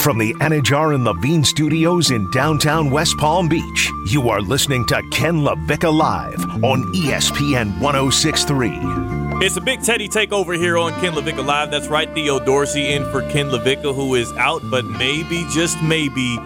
From the Anajar and Levine Studios in downtown West Palm Beach, you are listening to Ken LaVicka Live on ESPN 1063. It's a big Teddy takeover here on Ken LaVicka Live. That's right, Theo Dorsey in for Ken LaVicka, who is out, but maybe, just maybe,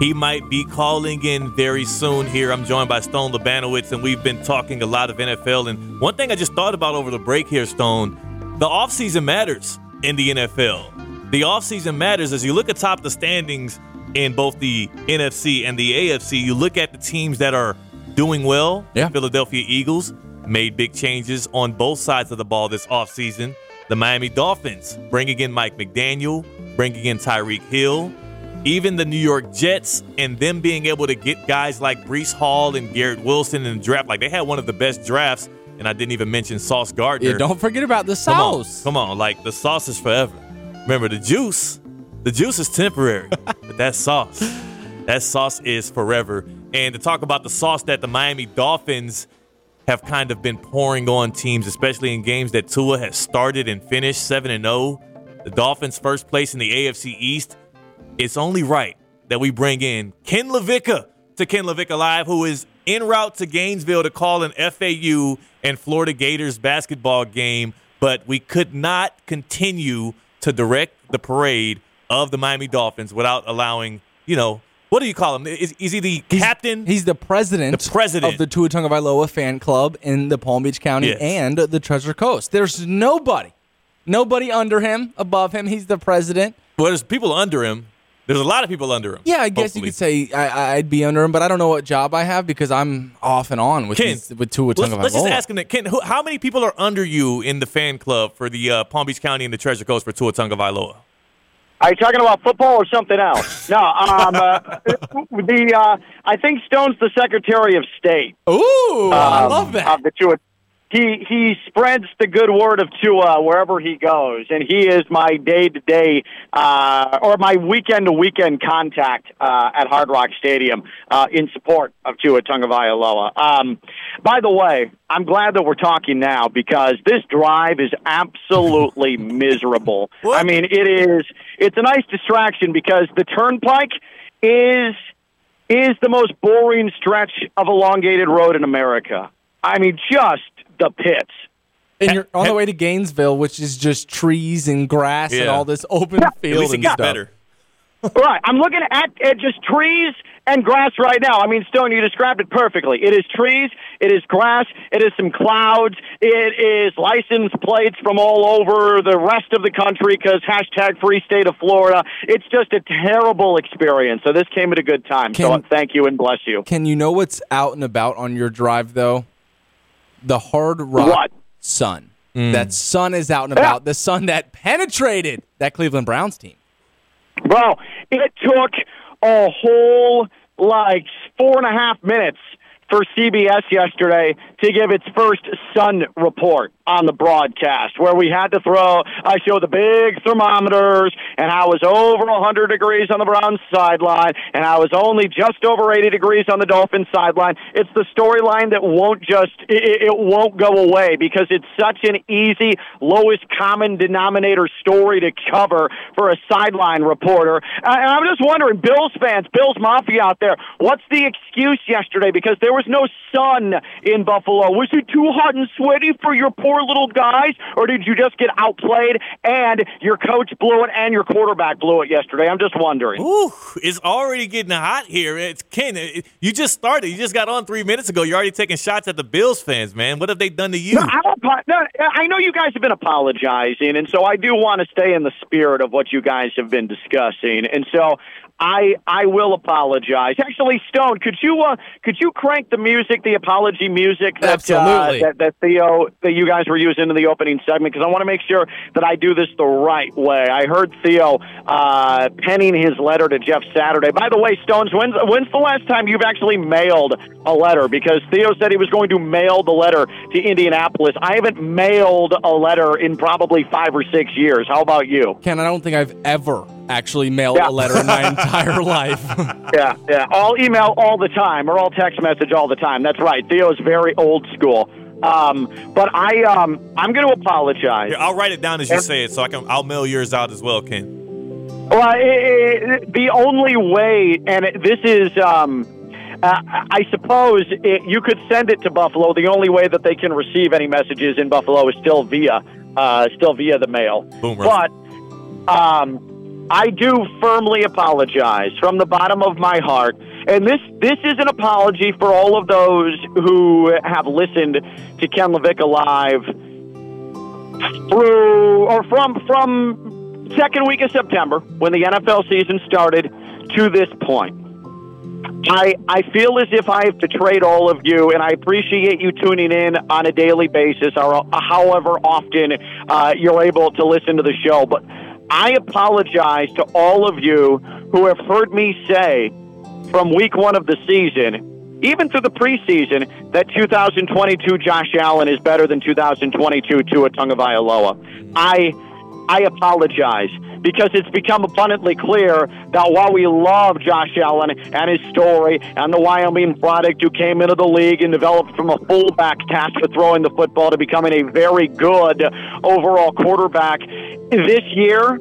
he might be calling in very soon here. I'm joined by Stone Labanowitz, and we've been talking a lot of NFL. And one thing I just thought about over the break here, Stone, the offseason matters in the NFL. The offseason matters as you look atop the standings in both the NFC and the AFC. You look at the teams that are doing well. Yeah. Philadelphia Eagles made big changes on both sides of the ball this offseason. The Miami Dolphins bringing in Mike McDaniel, bringing in Tyreek Hill, even the New York Jets, and them being able to get guys like Breece Hall and Garrett Wilson in the draft. Like they had one of the best drafts, and I didn't even mention Sauce Gardner. Yeah, don't forget about the Come on, sauce. come on, like the sauce is forever. Remember the juice, the juice is temporary, but that sauce, that sauce is forever. And to talk about the sauce that the Miami Dolphins have kind of been pouring on teams, especially in games that Tua has started and finished seven and zero. The Dolphins first place in the AFC East. It's only right that we bring in Ken LaVicka to Ken LaVicka Live, who is en route to Gainesville to call an FAU and Florida Gators basketball game, but we could not continue to direct the parade of the Miami Dolphins without allowing, you know, what do you call him? Is, is he the captain? He's the president, The president. of the Tua Tagovailoa fan club in the Palm Beach County Yes. and the Treasure Coast. There's nobody, nobody under him, above him. He's the president. well, there's people under him. There's a lot of people under him. Yeah, I guess hopefully. you could say I, I'd be under him, but I don't know what job I have because I'm off and on with Ken, these, with Tua let's, let's just ask him that. Ken, who, how many people are under you in the fan club for the uh, Palm Beach County and the Treasure Coast for Tua Tagovailoa? Are you talking about football or something else? no, um, uh, the uh, I think Stone's the Secretary of State. Ooh, I um, love that. Of the Tua. He he spreads the good word of Tua wherever he goes, and he is my day to day or my weekend to weekend contact uh, at Hard Rock Stadium uh, in support of Tua Tagovailoa. Um, by the way, I'm glad that we're talking now because this drive is absolutely miserable. What? I mean, it is. It's a nice distraction because the turnpike is is the most boring stretch of elongated road in America. I mean, just the pits. and you're on the way to Gainesville, which is just trees and grass and all this open At field least it and gets stuff. better. Right. I'm looking at, at just trees and grass right now. I mean, Stone, you described it perfectly. It is trees, it is grass, it is some clouds, it is license plates from all over the rest of the country because hashtag free state of Florida. It's just a terrible experience. So this came at a good time. so thank you and bless you. Can you know what's out and about on your drive though? The hard rock What? sun. Mm. That sun is out and about. The sun that penetrated that Cleveland Browns team. Bro, it took a whole like four and a half minutes for CBS yesterday to give its first sun report on the broadcast, where we had to throw. I showed the big thermometers and it was over 100 degrees on the Browns sideline, and I was only just over 80 degrees on the Dolphins sideline. It's the storyline that won't just it, it won't go away because it's such an easy, lowest common denominator story to cover for a sideline reporter. And I'm just wondering, Bills fans, Bills Mafia out there, what's the excuse yesterday? Because there was no sun in Buffalo. Was it too hot and sweaty for your poor little guys, or did you just get outplayed and your coach blew it and your quarterback blew it yesterday? I'm just wondering. Ooh, it's already getting hot here. It's Ken. it- You just started. You just got on three minutes ago. You're already taking shots at the Bills fans, man. What have they done to you? No, I, no, I know you guys have been apologizing, and so I do want to stay in the spirit of what you guys have been discussing, and so I I will apologize. Actually, Stone, could you uh, could you crank the music, the apology music that Absolutely. uh, that, that Theo that you guys were using in the opening segment? Because I want to make sure that I do this the right way. I heard Theo uh, penning his letter to Jeff Saturday. By the way, Stones, when's when's the last time you've actually mailed a letter? Because Theo said he was going to mail the letter to Indianapolis. I haven't mailed a letter in probably five or six years. How about you? Ken, I don't think I've ever actually mailed Yeah. a letter in my entire life. Yeah, yeah. All email all the time, or all text message all the time. That's right. Theo is very old school. Um, but I, um, I'm going to apologize. Here, I'll write it down as you say it, so I can. I'll mail yours out as well, Ken. Well, it, it, the only way, and it, this is, um, uh, I suppose, it, you could send it to Buffalo. The only way that they can receive any messages in Buffalo is still via, uh, still via the mail. Boomer. But um, I do firmly apologize from the bottom of my heart. And this this is an apology for all of those who have listened to Ken LaVicka live through or from from second week of September when the NFL season started to this point. I I feel as if I have betrayed all of you, and I appreciate you tuning in on a daily basis, or however often uh, you're able to listen to the show. But I apologize to all of you who have heard me say from week one of the season, even through the preseason, that 2022 Josh Allen is better than 2022 Tua Tagovailoa. I I apologize because it's become abundantly clear that while we love Josh Allen and his story and the Wyoming product who came into the league and developed from a fullback tasked with throwing the football to becoming a very good overall quarterback, this year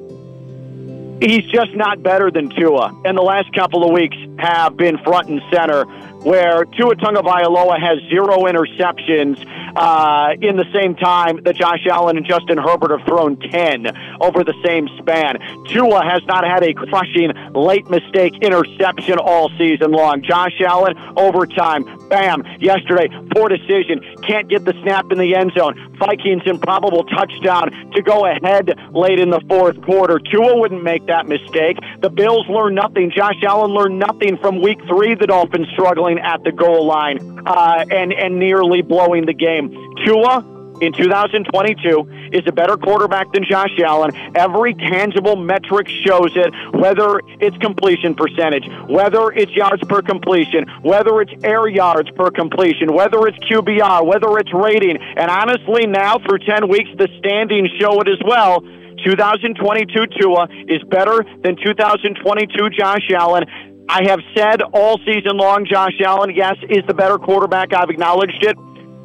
he's just not better than Tua. And the last couple of weeks have been front and center, where Tua Tagovailoa has zero interceptions uh, in the same time that Josh Allen and Justin Herbert have thrown 10 over the same span. Tua has not had a crushing late mistake interception all season long. Josh Allen, overtime, bam, yesterday, poor decision, can't get the snap in the end zone. Vikings improbable touchdown to go ahead late in the fourth quarter. Tua wouldn't make that mistake. The Bills learned nothing. Josh Allen learned nothing from week three, the Dolphins struggling at the goal line uh, and, and nearly blowing the game. Tua in 2022 is a better quarterback than Josh Allen. Every tangible metric shows it, whether it's completion percentage, whether it's yards per completion, whether it's air yards per completion, whether it's QBR, whether it's rating. And honestly, now through 10 weeks, the standings show it as well. 2022 Tua is better than 2022 Josh Allen. I have said all season long, Josh Allen, yes, is the better quarterback. I've acknowledged it,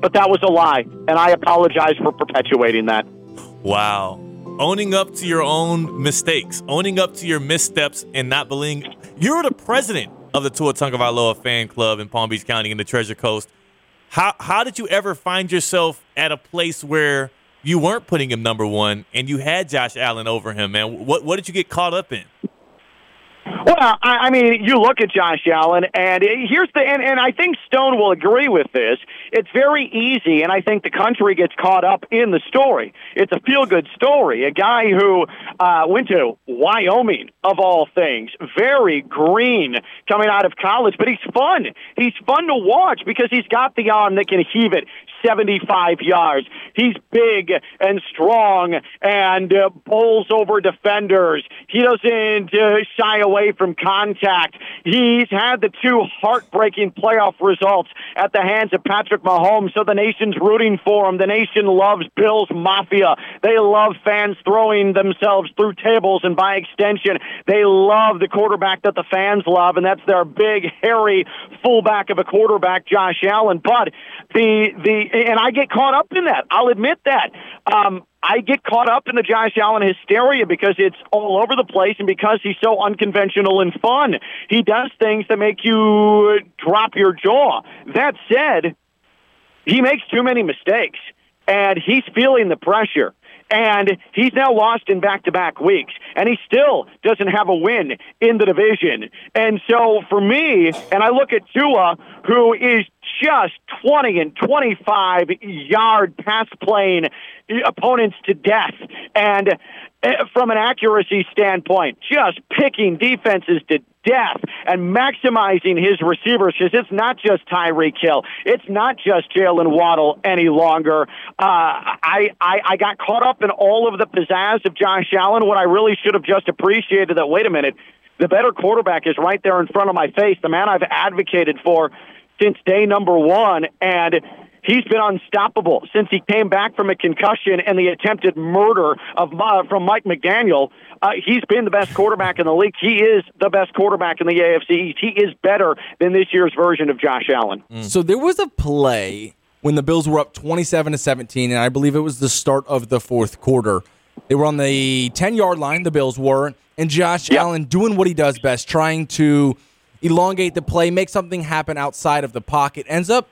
but that was a lie, and I apologize for perpetuating that. Wow. Owning up to your own mistakes, owning up to your missteps, and not believing you're the president of the Tua Tagovailoa fan club in Palm Beach County in the Treasure Coast. How how did you ever find yourself at a place where you weren't putting him number one and you had Josh Allen over him, man? What what did you get caught up in? Well, I, I mean, you look at Josh Allen, and here's the, and, and I think Stone will agree with this. It's very easy, and I think the country gets caught up in the story. It's a feel good story. A guy who uh, went to Wyoming, of all things, very green coming out of college, but he's fun. He's fun to watch because he's got the arm that can heave it 75 yards. He's big and strong and uh, bowls over defenders. He doesn't uh, shy away from contact. He's had the two heartbreaking playoff results at the hands of Patrick Mahomes, so the nation's rooting for him. The nation loves Bills Mafia. They love fans throwing themselves through tables, and by extension, they love the quarterback that the fans love, and that's their big, hairy fullback of a quarterback, Josh Allen. But the the and I get caught up in that. I'll admit that. Um, I get caught up in the Josh Allen hysteria because it's all over the place and because he's so unconventional and fun. He does things that make you drop your jaw. That said, he makes too many mistakes and he's feeling the pressure. And he's now lost in back to back weeks, and he still doesn't have a win in the division. And so for me, and I look at Tua, who is just 20 and 25 yard pass playing opponents to death. And eh, from an accuracy standpoint, just picking defenses to death and maximizing his receivers because it's not just Tyreek Hill, it's not just Jaylen Waddle any longer. Uh, I, I I got caught up in all of the pizzazz of Josh Allen when I really should have just appreciated that. Wait a minute, the better quarterback is right there in front of my face. The man I've advocated for since day number one, and he's been unstoppable since he came back from a concussion and the attempted murder of uh, from Mike McDaniel. Uh, he's been the best quarterback in the league. He is the best quarterback in the AFC East. He is better than this year's version of Josh Allen. Mm. So there was a play when the Bills were up 27 to 17, and I believe it was the start of the fourth quarter. They were on the 10 yard line, the Bills were, and Josh Yep. Allen doing what he does best, trying to elongate the play, make something happen outside of the pocket, ends up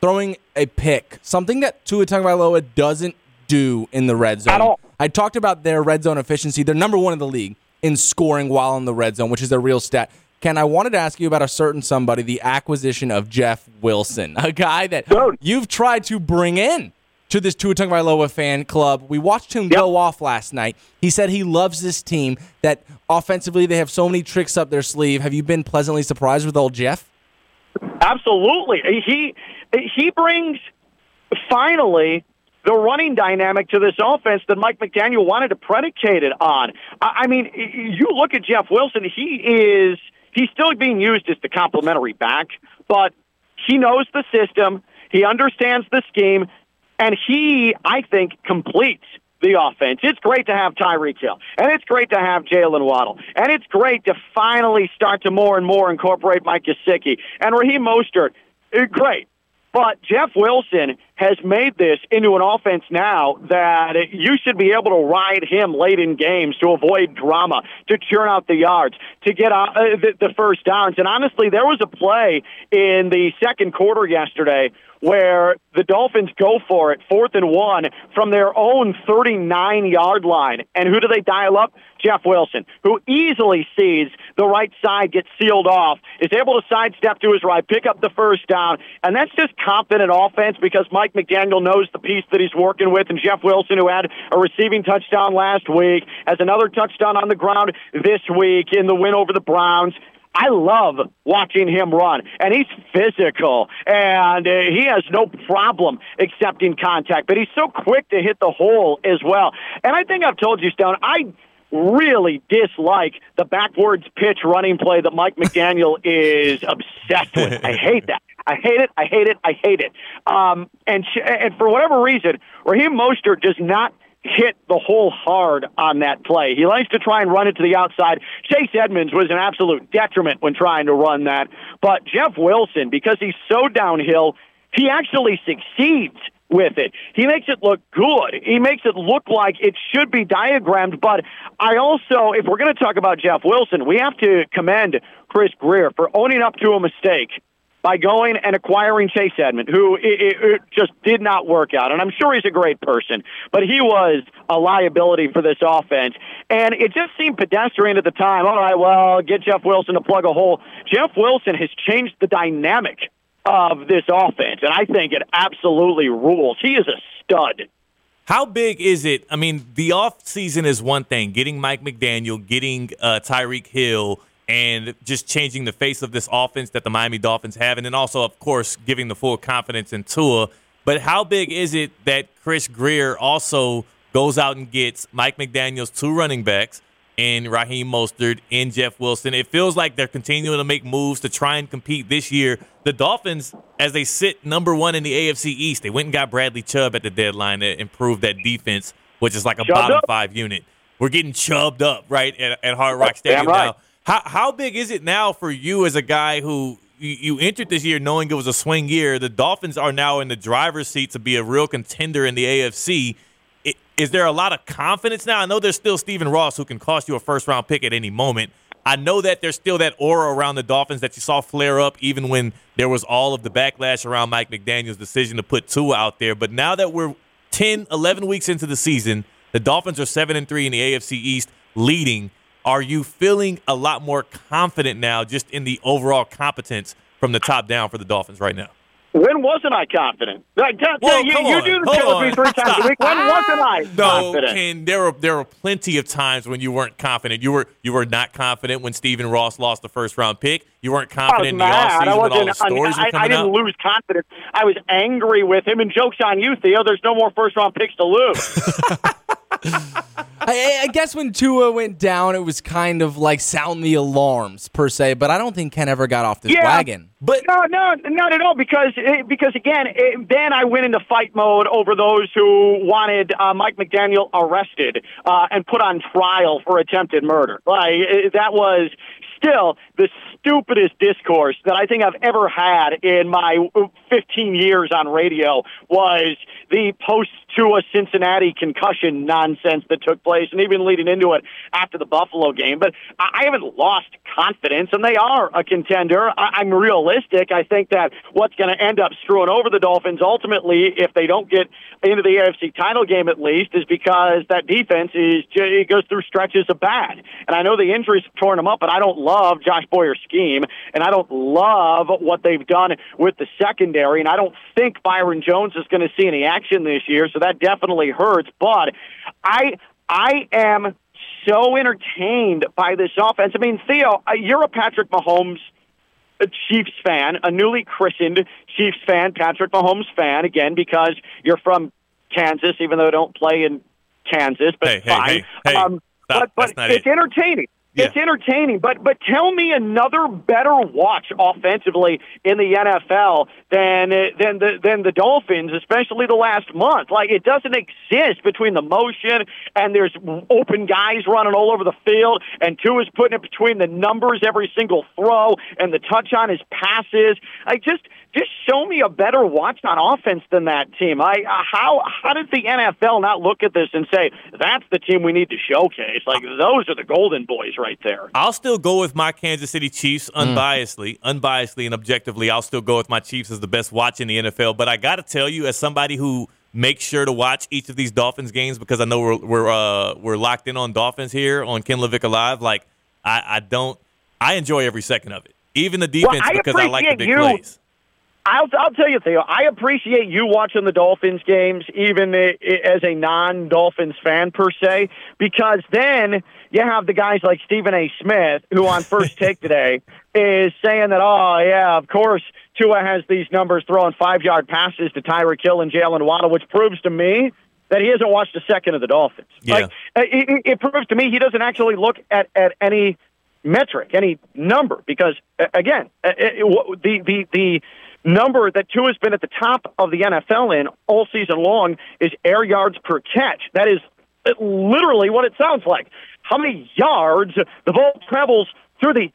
throwing a pick, something that Tua Tagovailoa doesn't do in the red zone. At all. I talked about their red zone efficiency. They're number one in the league in scoring while in the red zone, which is a real stat. Ken, I wanted to ask you about a certain somebody, the acquisition of Jeff Wilson, a guy that Dude. you've tried to bring in to this Tua Tagovailoa fan club. We watched him go off last night. He said he loves this team, that offensively they have so many tricks up their sleeve. Have you been pleasantly surprised with old Jeff? Absolutely. He he brings finally the running dynamic to this offense that Mike McDaniel wanted to predicate it on. I mean, you look at Jeff Wilson, he is he's still being used as the complementary back, but he knows the system, he understands the scheme, and he, I think, completes the offense. It's great to have Tyreek Hill, and it's great to have Jaylen Waddle, and it's great to finally start to more and more incorporate Mike Gesicki and Raheem Mostert. Eh, Great. But Jeff Wilson has made this into an offense now that you should be able to ride him late in games to avoid drama, to churn out the yards, to get uh, the, the first downs. And honestly, there was a play in the second quarter yesterday where the Dolphins go for it, fourth and one, from their own 39 yard line. And who do they dial up? Jeff Wilson, who easily sees the right side get sealed off, is able to sidestep to his right, pick up the first down. And that's just confident offense because Mike McDaniel knows the piece that he's working with. And Jeff Wilson, who had a receiving touchdown last week, has another touchdown on the ground this week in the win over the Browns. I love watching him run, and he's physical, and uh, he has no problem accepting contact, but he's so quick to hit the hole as well. And I think I've told you, Stone, I really dislike the backwards pitch running play that Mike McDaniel is obsessed with. I hate that. I hate it. I hate it. I hate it. Um, and sh- and for whatever reason, Raheem Mostert does not hit the hole hard on that play. He likes to try and run it to the outside. Chase Edmonds was an absolute detriment when trying to run that. But Jeff Wilson, because he's so downhill, he actually succeeds with it. He makes it look good. He makes it look like it should be diagrammed. But I also, if we're going to talk about Jeff Wilson, we have to commend Chris Grier for owning up to a mistake by going and acquiring Chase Edmonds, who it, it, it just did not work out. And I'm sure he's a great person, but he was a liability for this offense. And it just seemed pedestrian at the time. All right, well, get Jeff Wilson to plug a hole. Jeff Wilson has changed the dynamic of this offense, and I think it absolutely rules. He is a stud. How big is it? I mean, the off season is one thing. Getting Mike McDaniel, getting uh, Tyreek Hill, and just changing the face of this offense that the Miami Dolphins have, and then also, of course, giving the full confidence in Tua. But how big is it that Chris Grier also goes out and gets Mike McDaniel's two running backs and Raheem Mostert and Jeff Wilson? It feels like they're continuing to make moves to try and compete this year. The Dolphins, as they sit number one in the AFC East, they went and got Bradley Chubb at the deadline to improve that defense, which is like a Chubbed bottom up. five unit. We're getting chubbed up, right, at, at Hard Rock Stadium right. now. How how big is it now for you as a guy who you, you entered this year knowing it was a swing year? The Dolphins are now in the driver's seat to be a real contender in the AFC. I- Is there a lot of confidence now? I know there's still Stephen Ross who can cost you a first round pick at any moment. I know that there's still that aura around the Dolphins that you saw flare up even when there was all of the backlash around Mike McDaniel's decision to put two out there. But now that we're 10, 11 weeks into the season, the Dolphins are 7 and 3 in the AFC East, leading. Are you feeling a lot more confident now just in the overall competence from the top down for the Dolphins right now? When wasn't I confident? Like, Whoa, tell you, you do the show with me three times a week. When wasn't I No, confident? Ken, there were there were plenty of times when you weren't confident. You were you were not confident when Stephen Ross lost the first round pick. You weren't I was confident in the. I offseason when all the stories I, were I, I didn't out. lose confidence. I was angry with him. And jokes on you, Theo. There's no more first round picks to lose. I, I guess when Tua went down, it was kind of like sound the alarms per se, but I don't think Ken ever got off this Yeah. wagon. But No, no, not at all. Because eh, because again, eh, then I went into fight mode over those who wanted uh, Mike McDaniel arrested uh, and put on trial for attempted murder. Like eh, that was still the stupidest discourse that I think I've ever had in my 15 years on radio was the post to a Cincinnati concussion nonsense that took place, and even leading into it after the Buffalo game. But I haven't lost confidence, and they are a contender. I'm realistic. I think that what's going to end up screwing over the Dolphins ultimately, if they don't get into the AFC title game at least, is because that defense is it goes through stretches of bad. And I know the injuries have torn them up, but I don't love Josh Boyer's scheme, and I don't love what they've done with the secondary, and I don't think Byron Jones is going to see any action this year. So that definitely hurts. But I I am so entertained by this offense. I mean, Theo, uh, you're a Patrick Mahomes a Chiefs fan, a newly christened Chiefs fan, Patrick Mahomes fan, again, because you're from Kansas, even though I don't play in Kansas, but hey, fine. Hey, hey, hey. Um, but but it's it. entertaining. Yeah. It's entertaining, but but tell me another better watch offensively in the NFL than uh, than the than the Dolphins, especially the last month. Like it doesn't exist between the motion and there's open guys running all over the field, and Tua is putting it between the numbers every single throw and the touch on his passes. I just just show me a better watch on offense than that team. I uh, how how does the NFL not look at this and say that's the team we need to showcase? Like those are the golden boys right there. I'll still go with my Kansas City Chiefs unbiasedly, mm. unbiasedly and objectively. I'll still go with my Chiefs as the best watch in the NFL. But I got to tell you, as somebody who makes sure to watch each of these Dolphins games because I know we're we're uh, we're locked in on Dolphins here on Ken LaVicka Live. Like I, I don't I enjoy every second of it, even the defense well, because I like the big you. plays. I'll, I'll tell you, Theo, I appreciate you watching the Dolphins games, even as a non Dolphins fan per se, because then you have the guys like Stephen A. Smith, who on first take today is saying that, oh, yeah, of course, Tua has these numbers throwing five yard passes to Tyreek Hill and Jaylen Waddle, which proves to me that he hasn't watched a second of the Dolphins. Yeah. Like, uh, it, it proves to me he doesn't actually look at, at any metric, any number, because, again, uh, uh, it, the, the, the, number that Tua has been at the top of the NFL in all season long is air yards per catch. That is literally what it sounds like. How many yards the ball travels through the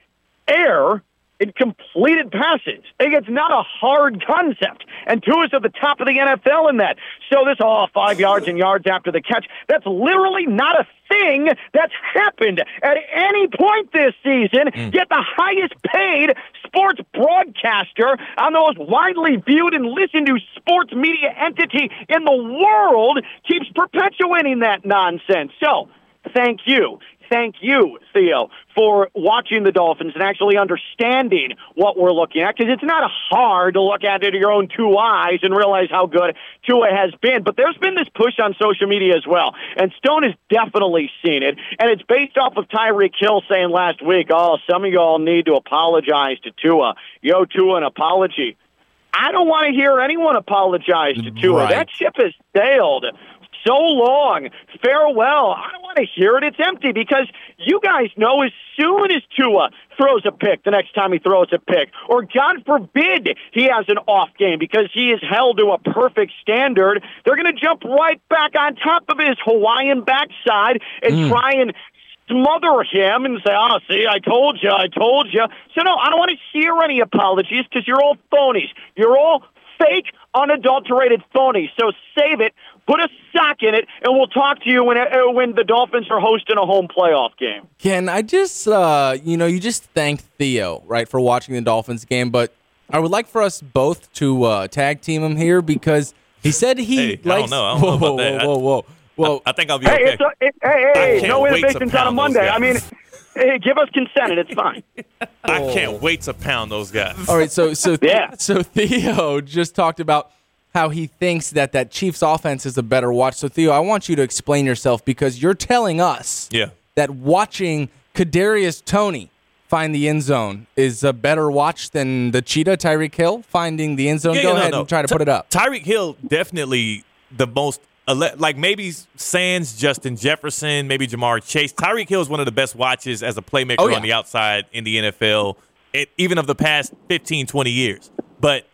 air in completed passes. It's not a hard concept. And Tua is at the top of the NFL in that. So this, all oh, five yards and yards after the catch, that's literally not a thing that's happened at any point this season. Mm. Yet the highest paid sports broadcaster on the most widely viewed and listened to sports media entity in the world keeps perpetuating that nonsense. So, thank you thank you, Theo, for watching the Dolphins and actually understanding what we're looking at because it's not hard to look at it your own two eyes and realize how good Tua has been. But there's been this push on social media as well, and Stone has definitely seen it, and it's based off of Tyreek Hill saying last week, "Oh, some of y'all need to apologize to Tua. Yo, Tua, an apology." I don't want to hear anyone apologize to Tua. Right. That ship has sailed so long. Farewell. I don't want to hear it. It's empty because you guys know as soon as Tua throws a pick the next time he throws a pick, or God forbid he has an off game because he is held to a perfect standard, they're going to jump right back on top of his Hawaiian backside and mm. try and smother him and say, "Oh, see, I told you, I told you." So no, I don't want to hear any apologies because you're all phonies. You're all fake, unadulterated phonies. So save it Put a sock in it, and we'll talk to you when uh, when the Dolphins are hosting a home playoff game. Ken, I just uh, you know you just thanked Theo right for watching the Dolphins game, but I would like for us both to uh, tag team him here because he said he hey, likes. I don't know. I don't whoa, know about whoa, that. whoa, whoa, whoa. Well, I, I think I'll be hey, okay. It's a, it, hey, hey, no innovations on a Monday. I mean, hey, give us consent and it's fine. I can't wait to pound those guys. All right, so so yeah. so Theo just talked about how he thinks that that Chiefs offense is a better watch. So Theo, I want you to explain yourself because you're telling us yeah. that watching Kadarius Toney find the end zone is a better watch than the cheetah Tyreek Hill finding the end zone. Yeah, Go yeah, ahead no, no. and try to Ty- put it up. Tyreek Hill definitely the most like maybe Sands, Justin Jefferson, maybe Ja'Marr Chase. Tyreek Hill is one of the best watches as a playmaker oh, yeah. on the outside in the NFL, it, even of the past 15, 20 years. But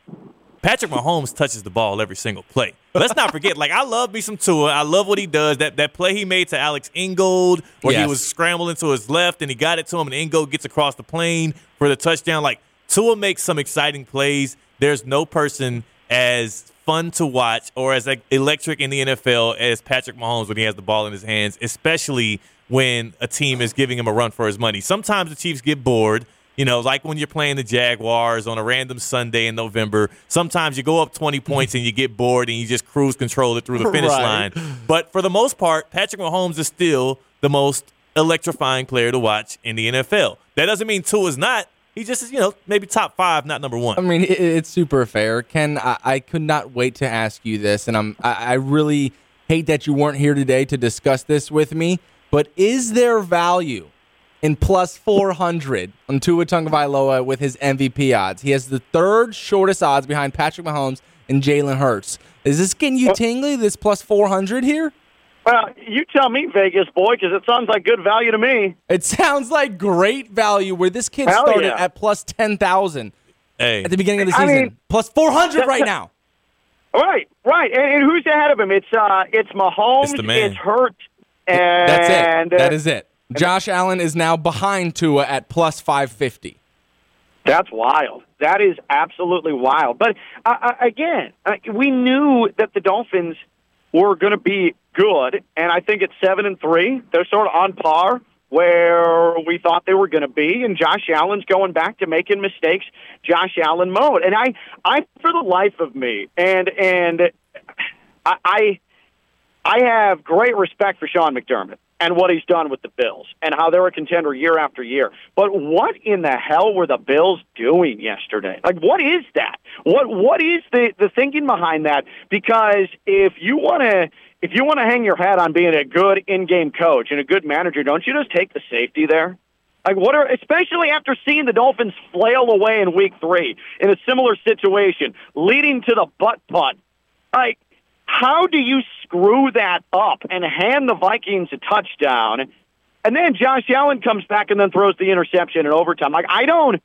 Patrick Mahomes touches the ball every single play. Let's not forget, like I love me some Tua. I love what he does. That that play he made to Alec Ingold, where Yes. he was scrambling to his left and he got it to him, and Ingold gets across the plane for the touchdown. Like Tua makes some exciting plays. There's no person as fun to watch or as like, electric in the NFL as Patrick Mahomes when he has the ball in his hands, especially when a team is giving him a run for his money. Sometimes the Chiefs get bored. You know, like when you're playing the Jaguars on a random Sunday in November. Sometimes you go up 20 points and you get bored and you just cruise control it through the finish Right. line. But for the most part, Patrick Mahomes is still the most electrifying player to watch in the NFL. That doesn't mean Tua is not. He just is, you know, maybe top five, not number one. I mean, it, it's super fair. Ken, I, I could not wait to ask you this, and I'm I, I really hate that you weren't here today to discuss this with me. But is there value in plus 400 on Tua Tagovailoa with his MVP odds? He has the third shortest odds behind Patrick Mahomes and Jalen Hurts. Is this getting you tingly? This plus 400 here? Well, you tell me, Vegas boy, because it sounds like good value to me. It sounds like great value. Where this kid Hell started yeah. at plus 10,000 hey, at the beginning of the I season, mean- plus 400 right now. Right, right. And, and who's ahead of him? It's uh, it's Mahomes. It's the man. It's Hurts. And That's it. uh, That is it. Josh Allen is now behind Tua at plus 550. That's wild. That is absolutely wild. But uh, uh, again, uh, we knew that the Dolphins were going to be good, and I think at seven and three, they're sort of on par where we thought they were going to be. And Josh Allen's going back to making mistakes, Josh Allen mode. And I, I for the life of me, and and I. I I have great respect for Sean McDermott and what he's done with the Bills and how they're a contender year after year. But what in the hell were the Bills doing yesterday? Like, what is that? What what is the the thinking behind that? Because if you want to. If you want to hang your hat on being a good in-game coach and a good manager, don't you just take the safety there? Like what are especially after seeing the Dolphins flail away in week 3 in a similar situation, leading to the butt putt. Like how do you screw that up and hand the Vikings a touchdown? And then Josh Allen comes back and then throws the interception in overtime. Like I don't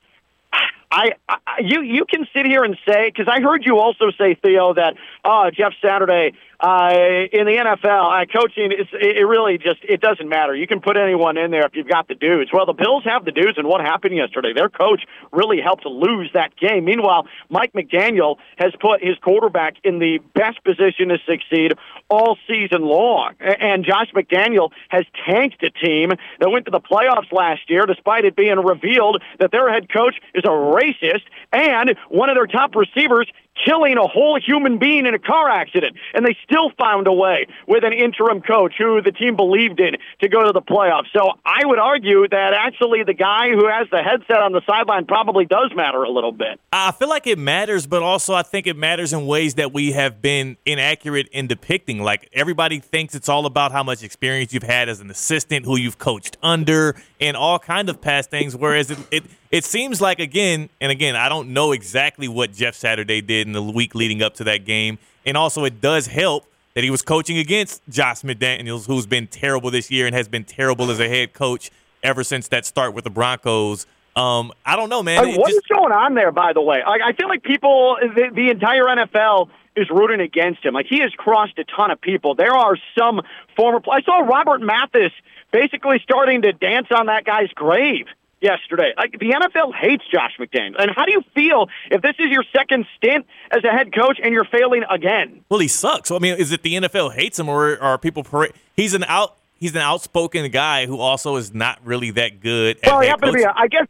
I, I you you can sit here and say because I heard you also say Theo that uh, Jeff Saturday uh, in the NFL uh, coaching is it, it really just it doesn't matter. You can put anyone in there if you've got the dudes. Well, the Bills have the dudes, and what happened yesterday? Their coach really helped lose that game. Meanwhile, Mike McDaniel has put his quarterback in the best position to succeed all season long, and Josh McDaniel has tanked a team that went to the playoffs last year, despite it being revealed that their head coach is a racist and one of their top receivers killing a whole human being in a car accident. And they still found a way with an interim coach who the team believed in to go to the playoffs. So I would argue that actually the guy who has the headset on the sideline probably does matter a little bit. I feel like it matters, but also I think it matters in ways that we have been inaccurate in depicting. Like everybody thinks it's all about how much experience you've had as an assistant, who you've coached under, and all kind of past things. Whereas it it, it seems like again and again, I don't know exactly what Jeff Saturday did in the week leading up to that game, and also it does help that he was coaching against Josh McDaniels, who's been terrible this year and has been terrible as a head coach ever since that start with the Broncos. Um, I don't know, man. Like, what is just- going on there, by the way? Like, I feel like people, the, the entire NFL is rooting against him. Like, he has crossed a ton of people. There are some former. I saw Robert Mathis basically starting to dance on that guy's grave yesterday. Like, the NFL hates Josh McDaniel. And how do you feel if this is your second stint as a head coach and you're failing again? Well, he sucks. I mean, is it the NFL hates him, or are people? Parade? He's an out. He's an outspoken guy who also is not really that good. At Well, he head happened to be. A, I guess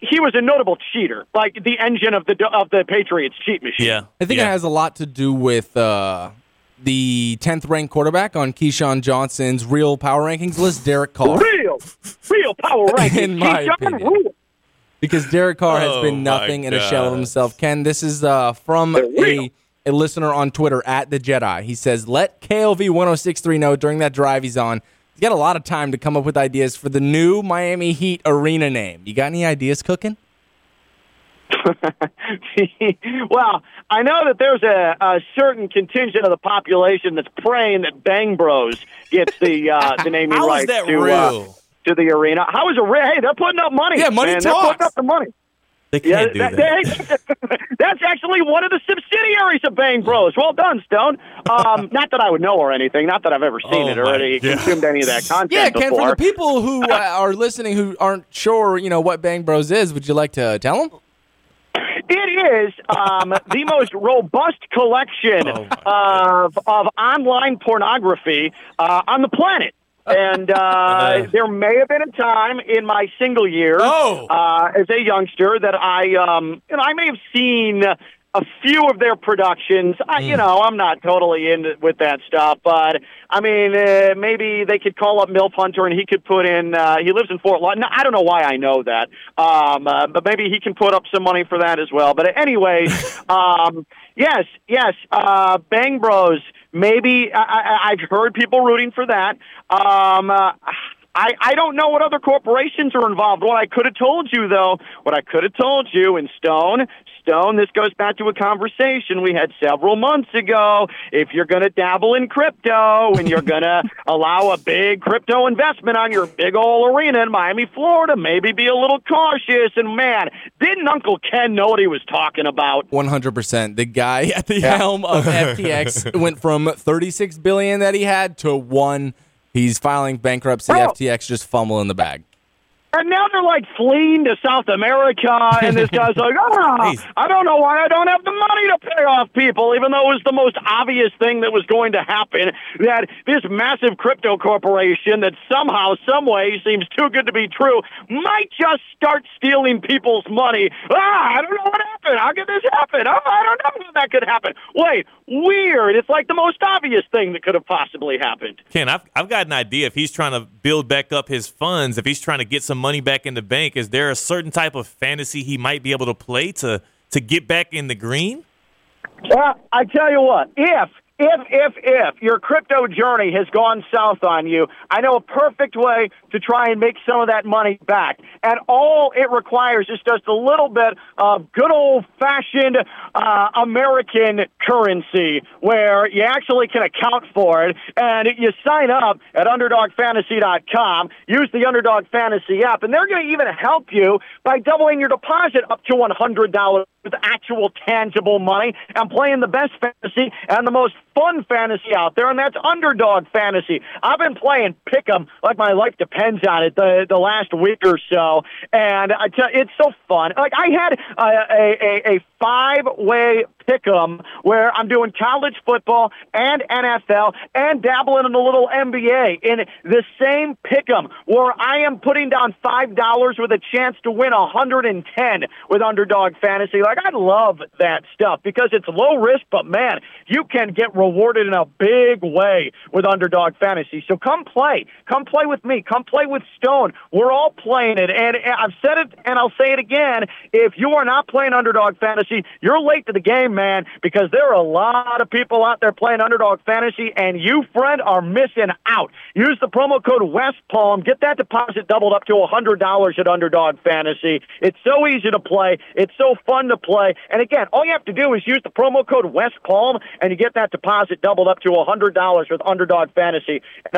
he was a notable cheater, like the engine of the of the Patriots cheat machine. yeah, I think yeah. it has a lot to do with uh, the 10th ranked quarterback on Keyshawn Johnson's real power rankings list, Derek Carr. Real, real power rankings. In my Keep John opinion. rule. Because Derek Carr has Oh, been my nothing in a shell of himself. Ken, this is uh, from a, a listener on Twitter at the Jedi. He says, Let KLV 1063 know during that drive he's on. He's got a lot of time to come up with ideas for the new Miami Heat arena name. You got any ideas cooking? well, I know that there's a, a certain contingent of the population that's praying that Bang Bros gets the uh, the naming How is rights to uh, to the arena. How is it real? Hey, they're putting up money. Yeah, money man. They're talks. putting up the money. They can't do that. that- that's actually one of the subsidiaries of Bang Bros. Well done, Stone. Um, not that I would know or anything. Not that I've ever seen Oh, it or any, God. consumed any of that content Yeah, Ken, before. for the people who uh, are listening who aren't sure, you know, what Bang Bros is, would you like to tell them? It is um, the most robust collection Oh, of of online pornography uh, on the planet. And uh, there may have been a time in my single years Oh. uh, as a youngster that I, um, you know, I may have seen a few of their productions. I, you know, I'm not totally in with that stuff, but I mean, uh, maybe they could call up Milf Hunter and he could put in. Uh, he lives in Fort Lauderdale. I don't know why I know that, um, uh, but maybe he can put up some money for that as well. But anyway, um, yes, yes, uh, Bang Bros. Maybe I, I, I've heard people rooting for that. Um, uh, I, I don't know what other corporations are involved. What I could have told you, though, what I could have told you in Stone, Stone, this goes back to a conversation we had several months ago. If you're going to dabble in crypto and you're going to allow a big crypto investment on your big old arena in Miami, Florida, maybe be a little cautious. And man, didn't Uncle Ken know what he was talking about? 100%. The guy at the helm of FTX went from 36 billion that he had to 1 he's filing bankruptcy. Bro. FTX just fumble in the bag. And now they're like fleeing to South America, and this guy's like, Jeez. I don't know why I don't have the money to pay off people, even though it was the most obvious thing that was going to happen. That this massive crypto corporation that somehow, some way seems too good to be true might just start stealing people's money. Ah, I don't know what happened. How could this happen? Oh, I don't know how that could happen. Wait, weird. It's like the most obvious thing that could have possibly happened. Ken, I've, I've got an idea. If he's trying to build back up his funds, if he's trying to get some money back in the bank, is there a certain type of fantasy he might be able to play to to get back in the green? Well, I tell you what, if if if if your crypto journey has gone south on you, I know a perfect way to try and make some of that money back. And all it requires is just a little bit of good old fashioned uh, American currency where you actually can account for it. And you sign up at UnderdogFantasy.com, use the Underdog Fantasy app, and they're going to even help you by doubling your deposit up to $100 with actual tangible money and playing the best fantasy and the most fun fantasy out there, and that's underdog fantasy. I've been playing pick'em like my life depends on it the the last week or so, and I it's so fun. Like I had a a, a, a five way pick'em where I'm doing college football and NFL and dabbling in a little NBA in the same pick'em where I am putting down five dollars with a chance to win a hundred and ten with underdog fantasy. Like I love that stuff because it's low risk, but man, you can get rewarded in a big way with underdog fantasy. So come play, come play with me, come play with Stone. We're all playing it, and I've said it and I'll say it again. If you are not playing underdog fantasy, you're late to the game, man, because there are a lot of people out there playing underdog fantasy, and you, friend, are missing out. Use the promo code West Palm, get that deposit doubled up to hundred dollars at underdog fantasy. It's so easy to play, it's so fun to play, and again, all you have to do is use the promo code West Palm, and you get that deposit doubled up to hundred dollars with underdog fantasy and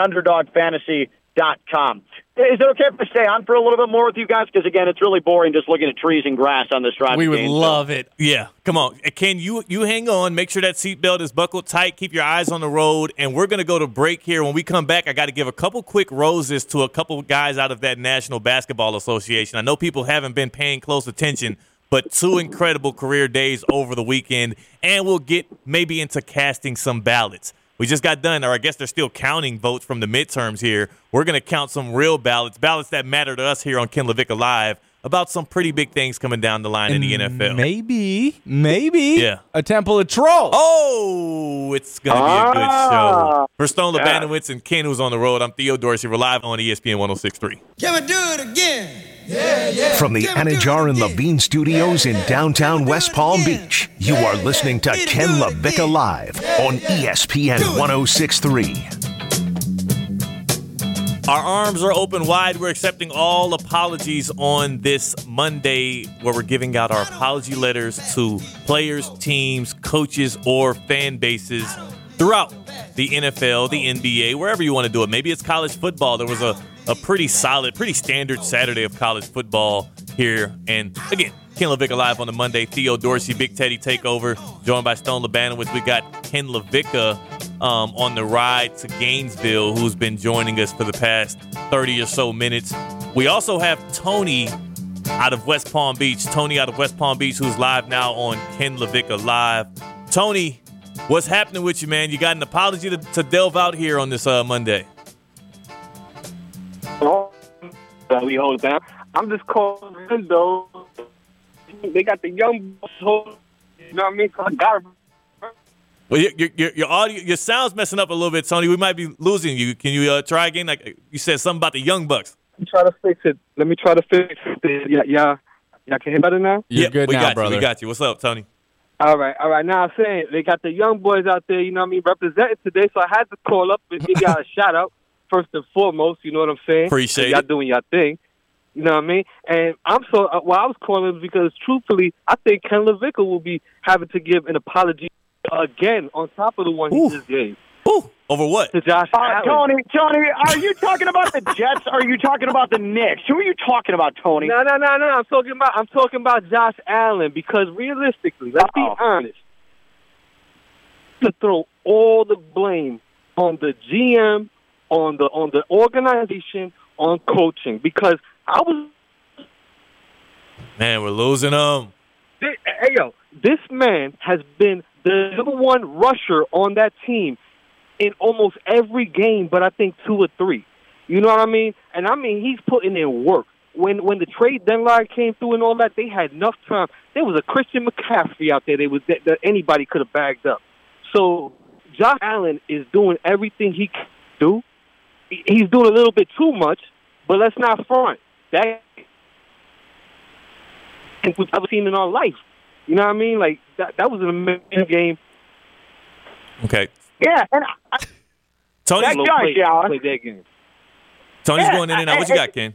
underdogfantasy.com. Is it okay if I stay on for a little bit more with you guys? Because again, it's really boring just looking at trees and grass on this drive. We would game, so- love it. Yeah, come on, Uh, Ken. You you hang on. Make sure that seatbelt is buckled tight. Keep your eyes on the road, and we're gonna go to break here. When we come back, I got to give a couple quick roses to a couple guys out of that National Basketball Association. I know people haven't been paying close attention, but two incredible career days over the weekend, and we'll get maybe into casting some ballots. We just got done, or I guess they're still counting votes from the midterms here. We're going to count some real ballots, ballots that matter to us here on Ken LaVicka Live about some pretty big things coming down the line in the NFL. Maybe, maybe Yeah. a Temple of Trolls. Oh, it's going to be a good Ah. show. For Stone Yeah. Labanowitz and Ken, who's on the road, I'm Theo Dorsey. We're live on ESPN 1063. Can we do it again? From the Anajar and Levine studios in downtown West Palm Beach, you are listening to Ken LaVicka Live on ESPN 1063. Our arms are open wide. We're accepting all apologies on this Monday, where we're giving out our apology letters to players, teams, coaches, or fan bases throughout the NFL, the NBA, wherever you want to do it. Maybe it's college football. There was a, a pretty solid, pretty standard Saturday of college football here. And again, Ken LaVicka Live on the Monday. Theo Dorsey, Big Teddy Takeover, joined by Stone Labanowitz. We got Ken LaVicka um, on the ride to Gainesville, who's been joining us for the past 30 or so minutes. We also have Tony out of West Palm Beach. Tony out of West Palm Beach, who's live now on Ken LaVicka Live. Tony, what's happening with you, man? You got an apology to, to delve out here on this uh, Monday. Oh, we hold down. I'm just calling though. They got the young boys. You know what I mean? So I got well, your, your, your audio, your sound's messing up a little bit, Tony. We might be losing you. Can you uh, try again? Like you said something about the Young Bucks. Let me try to fix it. Let me try to fix it. Yeah, yeah. Y'all can hear better now? You're yeah, good we now, got brother. You, we got you. What's up, Tony? All right, all right. Now I'm saying they got the young boys out there, you know what I mean, representing today. So I had to call up and give y'all a shout out first and foremost. You know what I'm saying? Appreciate y'all doing your thing. You know what I mean? And I'm so uh, well. I was calling because truthfully, I think Ken LaVicka will be having to give an apology again on top of the one Ooh. he just gave Ooh, over what? to Josh Uh, Allen. Tony, Tony, are you talking about the Jets? Or are you talking about the Knicks? Who are you talking about, Tony? No, no, no, no. I'm talking about I'm talking about Josh Allen because realistically, let's be Uh-oh. honest. To throw all the blame on the GM, on the on the organization, on coaching because I was Man, we're losing them. Thi- Hey yo, this man has been the number one rusher on that team in almost every game, but I think two or three. You know what I mean? And I mean he's putting in work. When when the trade deadline came through and all that, they had enough time. There was a Christian McCaffrey out there. They was that, that anybody could have bagged up. So Josh Allen is doing everything he can do. He's doing a little bit too much, but let's not front. That we've ever seen in our life. You know what I mean? Like that that was an amazing game. Okay. Yeah, and I, Tony's, That Josh play- Allen. play that game. Tony's Yeah, going in and out. What you I- I- got, Ken?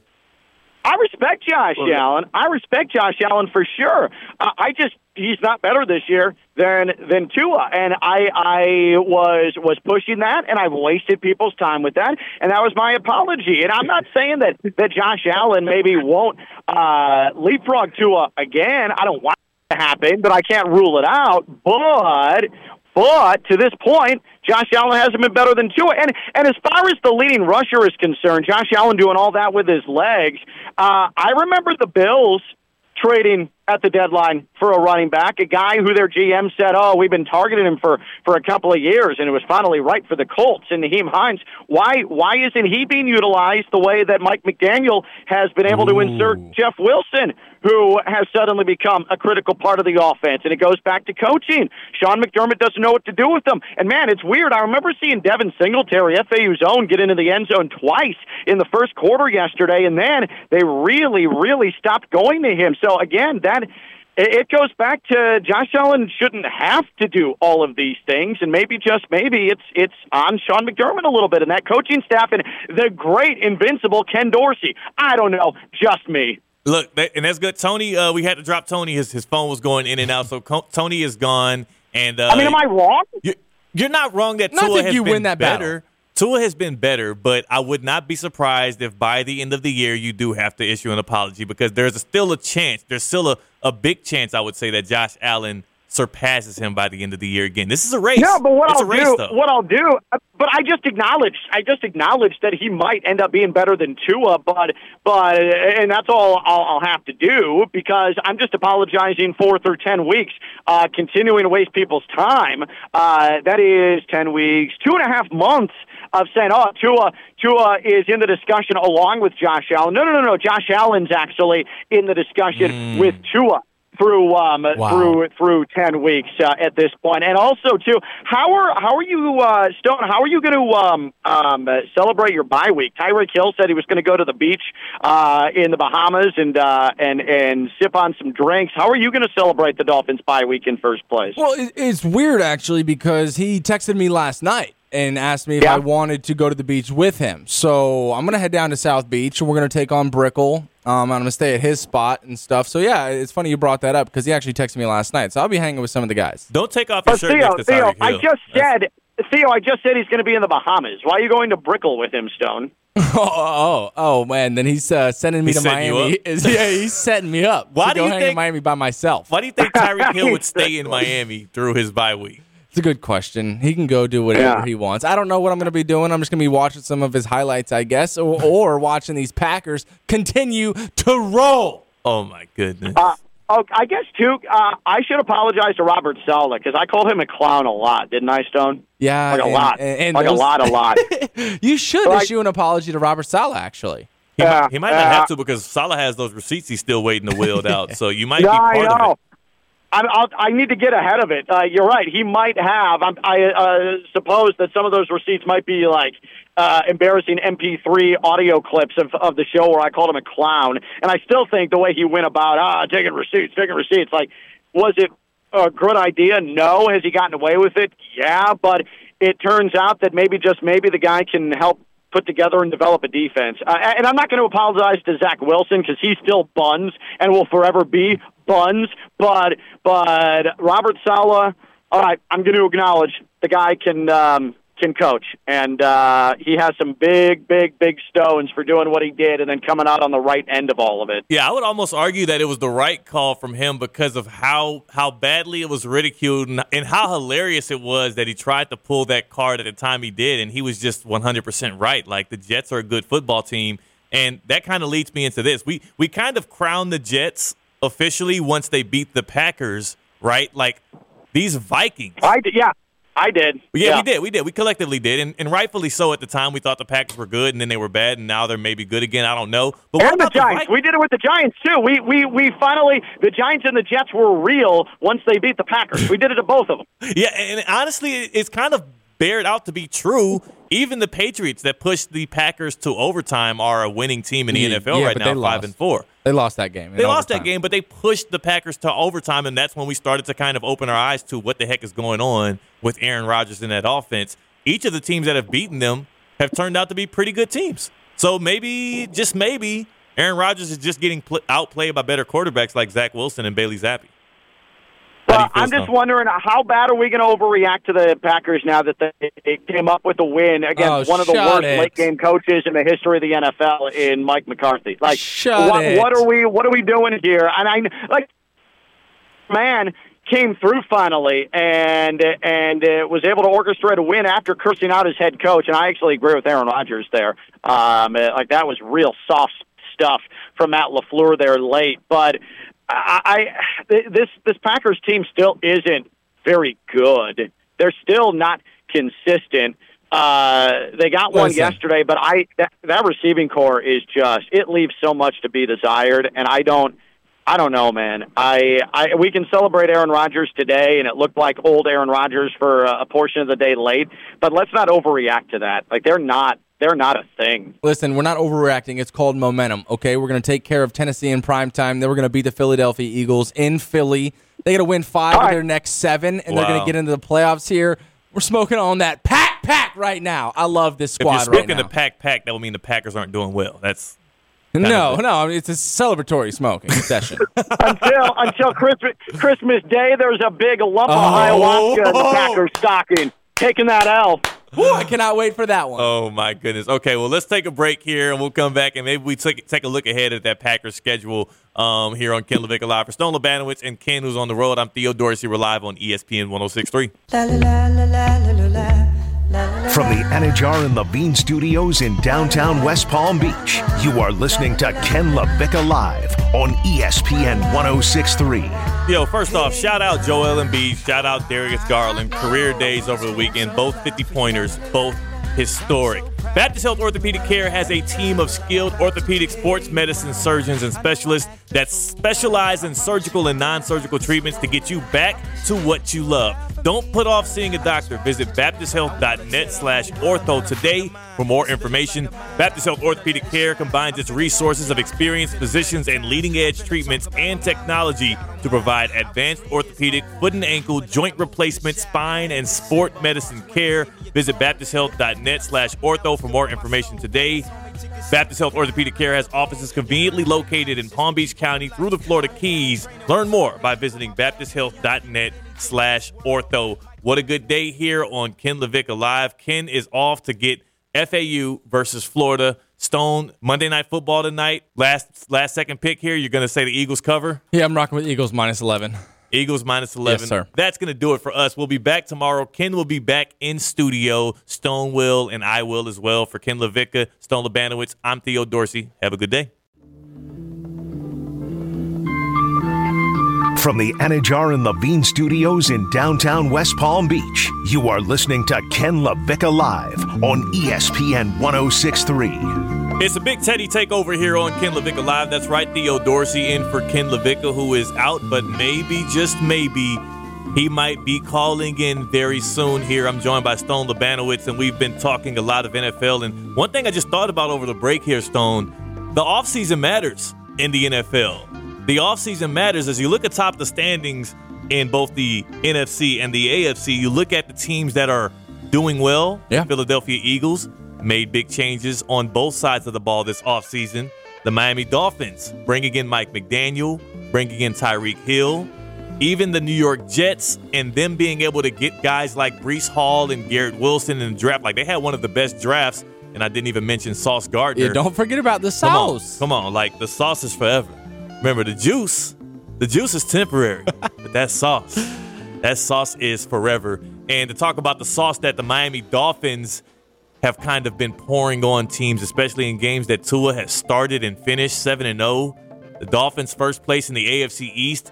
I respect Josh Well, Allen. I respect Josh Allen for sure. Uh, I just he's not better this year than than Tua, and I I was was pushing that, and I've wasted people's time with that, and that was my apology. And I'm not saying that that Josh Allen maybe won't uh, leapfrog Tua again. I don't want it to happen, but I can't rule it out. But but to this point, Josh Allen hasn't been better than Tua. And and as far as the leading rusher is concerned, Josh Allen doing all that with his legs. Uh, I remember the Bills trading at the deadline for a running back, a guy who their GM said, "Oh, we've been targeting him for for a couple of years, and it was finally right for the Colts." And Nyheim Hines, why why isn't he being utilized the way that Mike McDaniel has been able to insert Jeff Wilson, who has suddenly become a critical part of the offense? And it goes back to coaching. Sean McDermott doesn't know what to do with them. And man, it's weird. I remember seeing Devin Singletary, FAU's own, get into the end zone twice in the first quarter yesterday, and then they really, really stopped going to him. So again, that it it goes back to Josh Allen shouldn't have to do all of these things, and maybe just maybe it's it's on Sean McDermott a little bit and that coaching staff and the great invincible Ken Dorsey. I don't know, just me. Look, that, and that's good. Tony, uh, we had to drop Tony. His his phone was going in and out, so Co- Tony is gone. And uh, I mean, am I wrong? You, you're not wrong that No, I Tua think has you been win that better. Tua has been better, but I would not be surprised if by the end of the year you do have to issue an apology because there's still a chance. There's still a, a big chance, I would say, that Josh Allen surpasses him by the end of the year again. This is a race. No, but what it's I'll race, do, though. what I'll do, but I just acknowledged, I just acknowledged that he might end up being better than Tua, but, but, and that's all I'll, I'll have to do because I'm just apologizing for through ten weeks, uh, continuing to waste people's time. Uh, that is ten weeks, two and a half months of saying, oh, Tua, Tua is in the discussion along with Josh Allen. No, no, no, no. Josh Allen's actually in the discussion with Tua through um Wow. through through ten weeks uh, at this point, and also too, how are how are you uh, Stone? How are you going to um, um, uh, celebrate your bye week? Tyreek Hill said he was going to go to the beach uh, in the Bahamas and uh, and and sip on some drinks. How are you going to celebrate the Dolphins bye week in first place? Well, it's weird actually because he texted me last night and asked me if Yeah. I wanted to go to the beach with him. So I'm gonna head down to South Beach and we're gonna take on Brickell. Um, I'm gonna stay at his spot and stuff. So yeah, it's funny you brought that up because he actually texted me last night. So I'll be hanging with some of the guys. Don't take off your But shirt Theo, next to Theo, I Hill. just That's- said, Theo, I just said he's going to be in the Bahamas. Why are you going to Brickell with him, Stone? Oh, oh, oh, man! Then he's uh, sending me He's to Miami. yeah, he's setting me up. Why to do go you hang in think- Miami by myself? Why do you think Tyreek Hill would stay in Miami through his bye week? It's a good question. He can go do whatever Yeah. he wants. I don't know what I'm going to be doing. I'm just going to be watching some of his highlights, I guess, or, or watching these Packers continue to roll. Oh my goodness. Uh, oh, I guess too. Uh, I should apologize to Robert Saleh because I called him a clown a lot, didn't I, Stone? Yeah, Like a and- lot, and- and like those- a lot, a lot. You should Like- issue an apology to Robert Saleh, actually. He, Yeah, might, he might not yeah. have to because Saleh has those receipts he's still waiting to wield out. So you might No, be I part of it. I'm, I'll, I need to get ahead of it. Uh, you're right. He might have. I'm, I uh, suppose that some of those receipts might be like uh, embarrassing MP3 audio clips of, of the show where I called him a clown. And I still think the way he went about ah taking receipts, taking receipts, like was it a good idea? No. Has he gotten away with it? Yeah. But it turns out that maybe just maybe the guy can help put together and develop a defense. Uh, and I'm not going to apologize to Zach Wilson because he's still buns and will forever be buns. But but Robert Saleh, all right, I'm going to acknowledge the guy can um, can coach, and uh, he has some big, big, big stones for doing what he did, and then coming out on the right end of all of it. Yeah, I would almost argue that it was the right call from him because of how how badly it was ridiculed and, and how hilarious it was that he tried to pull that card at the time he did, and he was just 100% right. Like the Jets are a good football team, and that kind of leads me into this. We we kind of crowned the Jets officially once they beat the Packers, right? Like these Vikings. I did, yeah, I did. Yeah, we did. We did. We collectively did, and, and rightfully so. At the time, we thought the Packers were good, and then they were bad, and now they're maybe good again. I don't know. But what And the about Giants. Vikings? we did it with the Giants too. We we we finally the Giants and the Jets were real once they beat the Packers. We did it to both of them. Yeah, and honestly, it's kind of bared out to be true. Even the Patriots that pushed the Packers to overtime are a winning team in the Yeah, NFL yeah, right now, five lost. and four. They lost that game. They lost that game, but they pushed the Packers to overtime, and that's when we started to kind of open our eyes to what the heck is going on with Aaron Rodgers in that offense. Each of the teams that have beaten them have turned out to be pretty good teams. So maybe, just maybe, Aaron Rodgers is just getting pl- outplayed by better quarterbacks like Zach Wilson and Bailey Zappe. How do you Well, I'm just wondering how bad are we going to overreact to the Packers now that they, came up with a win against Oh, one of the worst it. late game coaches in the history of the NFL in Mike McCarthy? Like, what, what are we what are we doing here? And I like man came through finally and and uh, was able to orchestrate a win after cursing out his head coach. And I actually agree with Aaron Rodgers there. Um, uh, like that was real soft stuff from Matt LaFleur there late, but. I, I this this Packers team still isn't very good. They're still not consistent. Uh, they got one Listen. yesterday, but I that, that receiving corps is just it leaves so much to be desired, and I don't. I don't know, man. I, I we can celebrate Aaron Rodgers today, and it looked like old Aaron Rodgers for a, a portion of the day late. But let's not overreact to that. Like they're not they're not a thing. Listen, we're not overreacting. It's called momentum. Okay, we're going to take care of Tennessee in prime time. Then we're going to beat the Philadelphia Eagles in Philly. They got to win five All of right. their next seven, and they're going to get into the playoffs here. We're smoking on that pack pack right now. I love this squad. If you're squad right smoking the pack pack, that would mean the Packers aren't doing well. That's no, no, I mean, it's a celebratory smoking session. until until Christmas Christmas Day, there's a big lump of Oh. ayahuasca in the Packers stocking. Taking that L. Whew, I cannot wait for that one. Oh my goodness. Okay, well let's take a break here and we'll come back and maybe we take take a look ahead at that Packers schedule um, here on Ken LaVicka Live. For Stone Labanowitz and Ken who's on the road, I'm Theo Dorsey. We're live on ESPN 1063. From the Anajar and Levine Studios in downtown West Palm Beach, you are listening to Ken LaVicka Live on ESPN 1063. Yo, first off, shout out Joel Embiid, shout out Darius Garland. Career days over the weekend, both 50 pointers, both historic. Baptist Health Orthopedic Care has a team of skilled orthopedic sports medicine surgeons and specialists that specialize in surgical and non-surgical treatments to get you back to what you love. Don't put off seeing a doctor. Visit baptisthealth.net slash ortho today for more information. Baptist Health Orthopedic Care combines its resources of experienced physicians and leading edge treatments and technology to provide advanced orthopedic, foot and ankle, joint replacement, spine, and sport medicine care. Visit baptisthealth.net slash ortho for more information today. Baptist Health Orthopedic Care has offices conveniently located in Palm Beach County through the Florida Keys. Learn more by visiting baptisthealth.net slash ortho. What a good day here on Ken LaVicka Live. Ken is off to get FAU versus Florida. Stone Monday Night Football tonight. Last last second pick here. You're going to say the Eagles cover. Yeah, I'm rocking with Eagles minus 11. Eagles minus 11. Yes, sir. That's going to do it for us. We'll be back tomorrow. Ken will be back in studio. Stone will, and I will as well. For Ken LaVicka, Stone Labanowitz, I'm Theo Dorsey. Have a good day. From the Anajar and Levine Studios in downtown West Palm Beach, you are listening to Ken LaVicka Live on ESPN 1063. It's a big Teddy takeover here on Ken LaVicka Live. That's right, Theo Dorsey in for Ken LaVicka, who is out, but maybe, just maybe, he might be calling in very soon here. I'm joined by Stone Labanowitz, and we've been talking a lot of NFL. And one thing I just thought about over the break here, Stone, the offseason matters in the NFL. The offseason matters as you look atop the standings in both the NFC and the AFC. You look at the teams that are doing well. Yeah. Philadelphia Eagles made big changes on both sides of the ball this offseason. The Miami Dolphins bringing in Mike McDaniel, bringing in Tyreek Hill, even the New York Jets, and them being able to get guys like Breece Hall and Garrett Wilson in the draft. Like they had one of the best drafts, and I didn't even mention Sauce Gardner. Yeah, don't forget about the sauce. Come on, sauce. come on, like the sauce is forever. Remember the juice, the juice is temporary, but that sauce, that sauce is forever. And to talk about the sauce that the Miami Dolphins have kind of been pouring on teams, especially in games that Tua has started and finished 7 and 0. The Dolphins first place in the AFC East.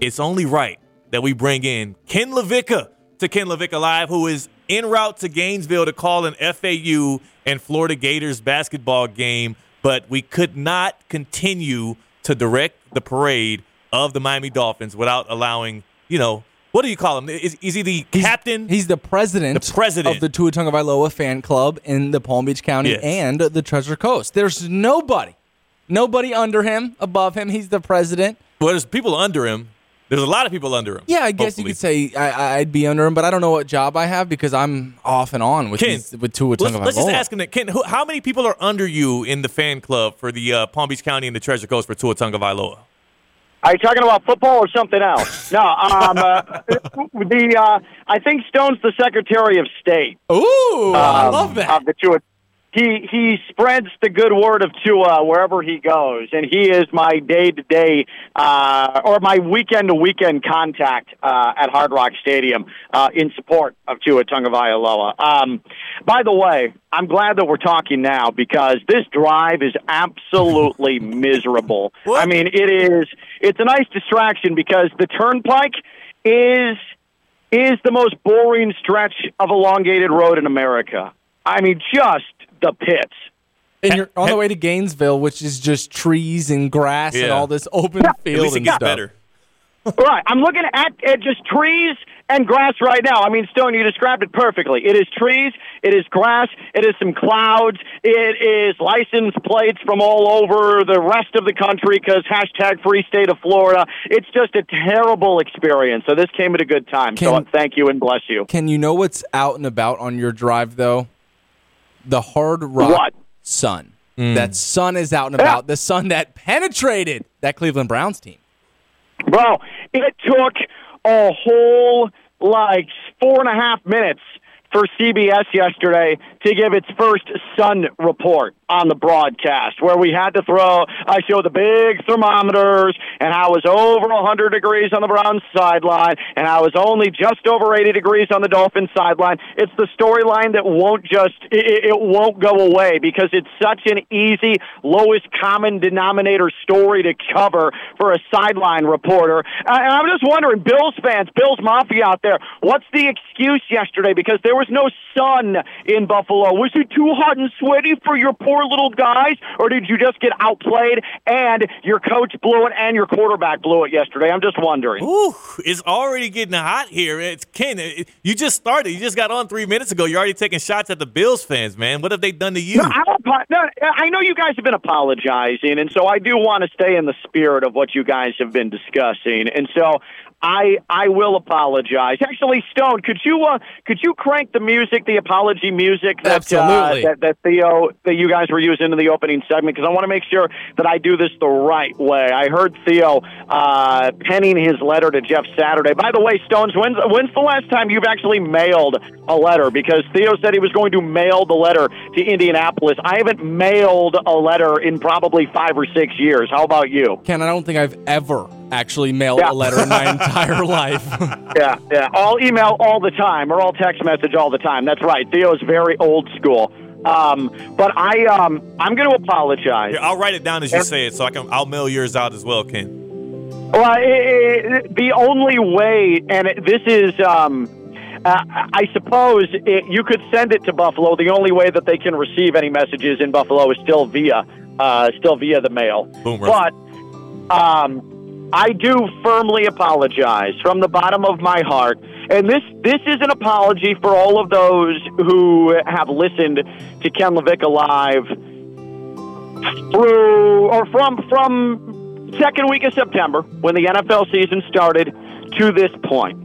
It's only right that we bring in Ken LaVicka to Ken LaVicka Live, who is en route to Gainesville to call an FAU and Florida Gators basketball game, but we could not continue to direct the parade of the Miami Dolphins without allowing, you know, what do you call him? Is, is he the captain? He's the president, The president. of the Tuatunga Tagovailoa fan club in the Palm Beach County Yes. and the Treasure Coast. There's nobody, nobody under him, above him. He's the president. well, there's people under him. There's a lot of people under him. Yeah, I guess hopefully. you could say I, I'd be under him, but I don't know what job I have because I'm off and on with Ken, these, with Tua let's, let's just ask him that. Ken, who, how many people are under you in the fan club for the uh, Palm Beach County and the Treasure Coast for Tua Tagovailoa? Are you talking about football or something else? no, um, uh, the uh, I think Stone's the Secretary of State. Ooh, I um, love that. Of the Tua. He he spreads the good word of Tua wherever he goes, and he is my day to day uh, or my weekend to weekend contact uh, at Hard Rock Stadium uh, in support of Tua Tagovailoa. Um, by the way, I'm glad that we're talking now because this drive is absolutely miserable. What? I mean, it is. It's a nice distraction because the turnpike is is the most boring stretch of elongated road in America. I mean, just the pits. and you're on the way to Gainesville, which is just trees and grass and all this open At field least it and gets stuff. better. Right. I'm looking at, at just trees and grass right now. I mean, Stone, you described it perfectly. It is trees, it is grass, it is some clouds, it is license plates from all over the rest of the country because hashtag free state of Florida. It's just a terrible experience. So this came at a good time. so thank you and bless you. Can you know what's out and about on your drive though? The Hard Rock What? sun. Mm. That sun is out and about. The sun that penetrated that Cleveland Browns team. Bro, it took a whole like four and a half minutes for CBS yesterday to give its first sun report on the broadcast, where we had to throw. I showed the big thermometers and I was over 100 degrees on the Browns sideline, and I was only just over 80 degrees on the Dolphins sideline. It's the storyline that won't just it, it won't go away because it's such an easy, lowest common denominator story to cover for a sideline reporter. And I'm just wondering, Bills fans, Bills Mafia out there, what's the excuse yesterday? Because there was no sun in Buffalo. Was it too hot and sweaty for your poor little guys, or did you just get outplayed and your coach blew it and your quarterback blew it yesterday? I'm just wondering. Ooh, it's already getting hot here. It's Ken. it- You just started. You just got on three minutes ago. You're already taking shots at the Bills fans, man. What have they done to you? No, I, don't no, I know you guys have been apologizing, and so I do want to stay in the spirit of what you guys have been discussing, and so I I will apologize. Actually, Stone, could you uh, could you crank the music, the apology music that uh, that, that Theo that you guys guys were using in the opening segment because I want to make sure that I do this the right way. I heard Theo uh, penning his letter to Jeff Saturday. By the way, Stones, when's, when's the last time you've actually mailed a letter? Because Theo said he was going to mail the letter to Indianapolis. I haven't mailed a letter in probably five or six years. How about you? Ken, I don't think I've ever actually mailed yeah. a letter in my entire life. yeah, yeah. All email all the time or all text message all the time. That's right. Theo is very old school. Um, but I, um, I'm going to apologize. Here, I'll write it down as you say it, so I can. I'll mail yours out as well, Ken. Well, it, it, the only way, and it, this is, um, uh, I suppose, you could send it to Buffalo. The only way that they can receive any messages in Buffalo is still via, uh, still via the mail. Boom, but, um, I do firmly apologize from the bottom of my heart and this this is an apology for all of those who have listened to Ken LaVicka live through or from from second week of September when the NFL season started to this point.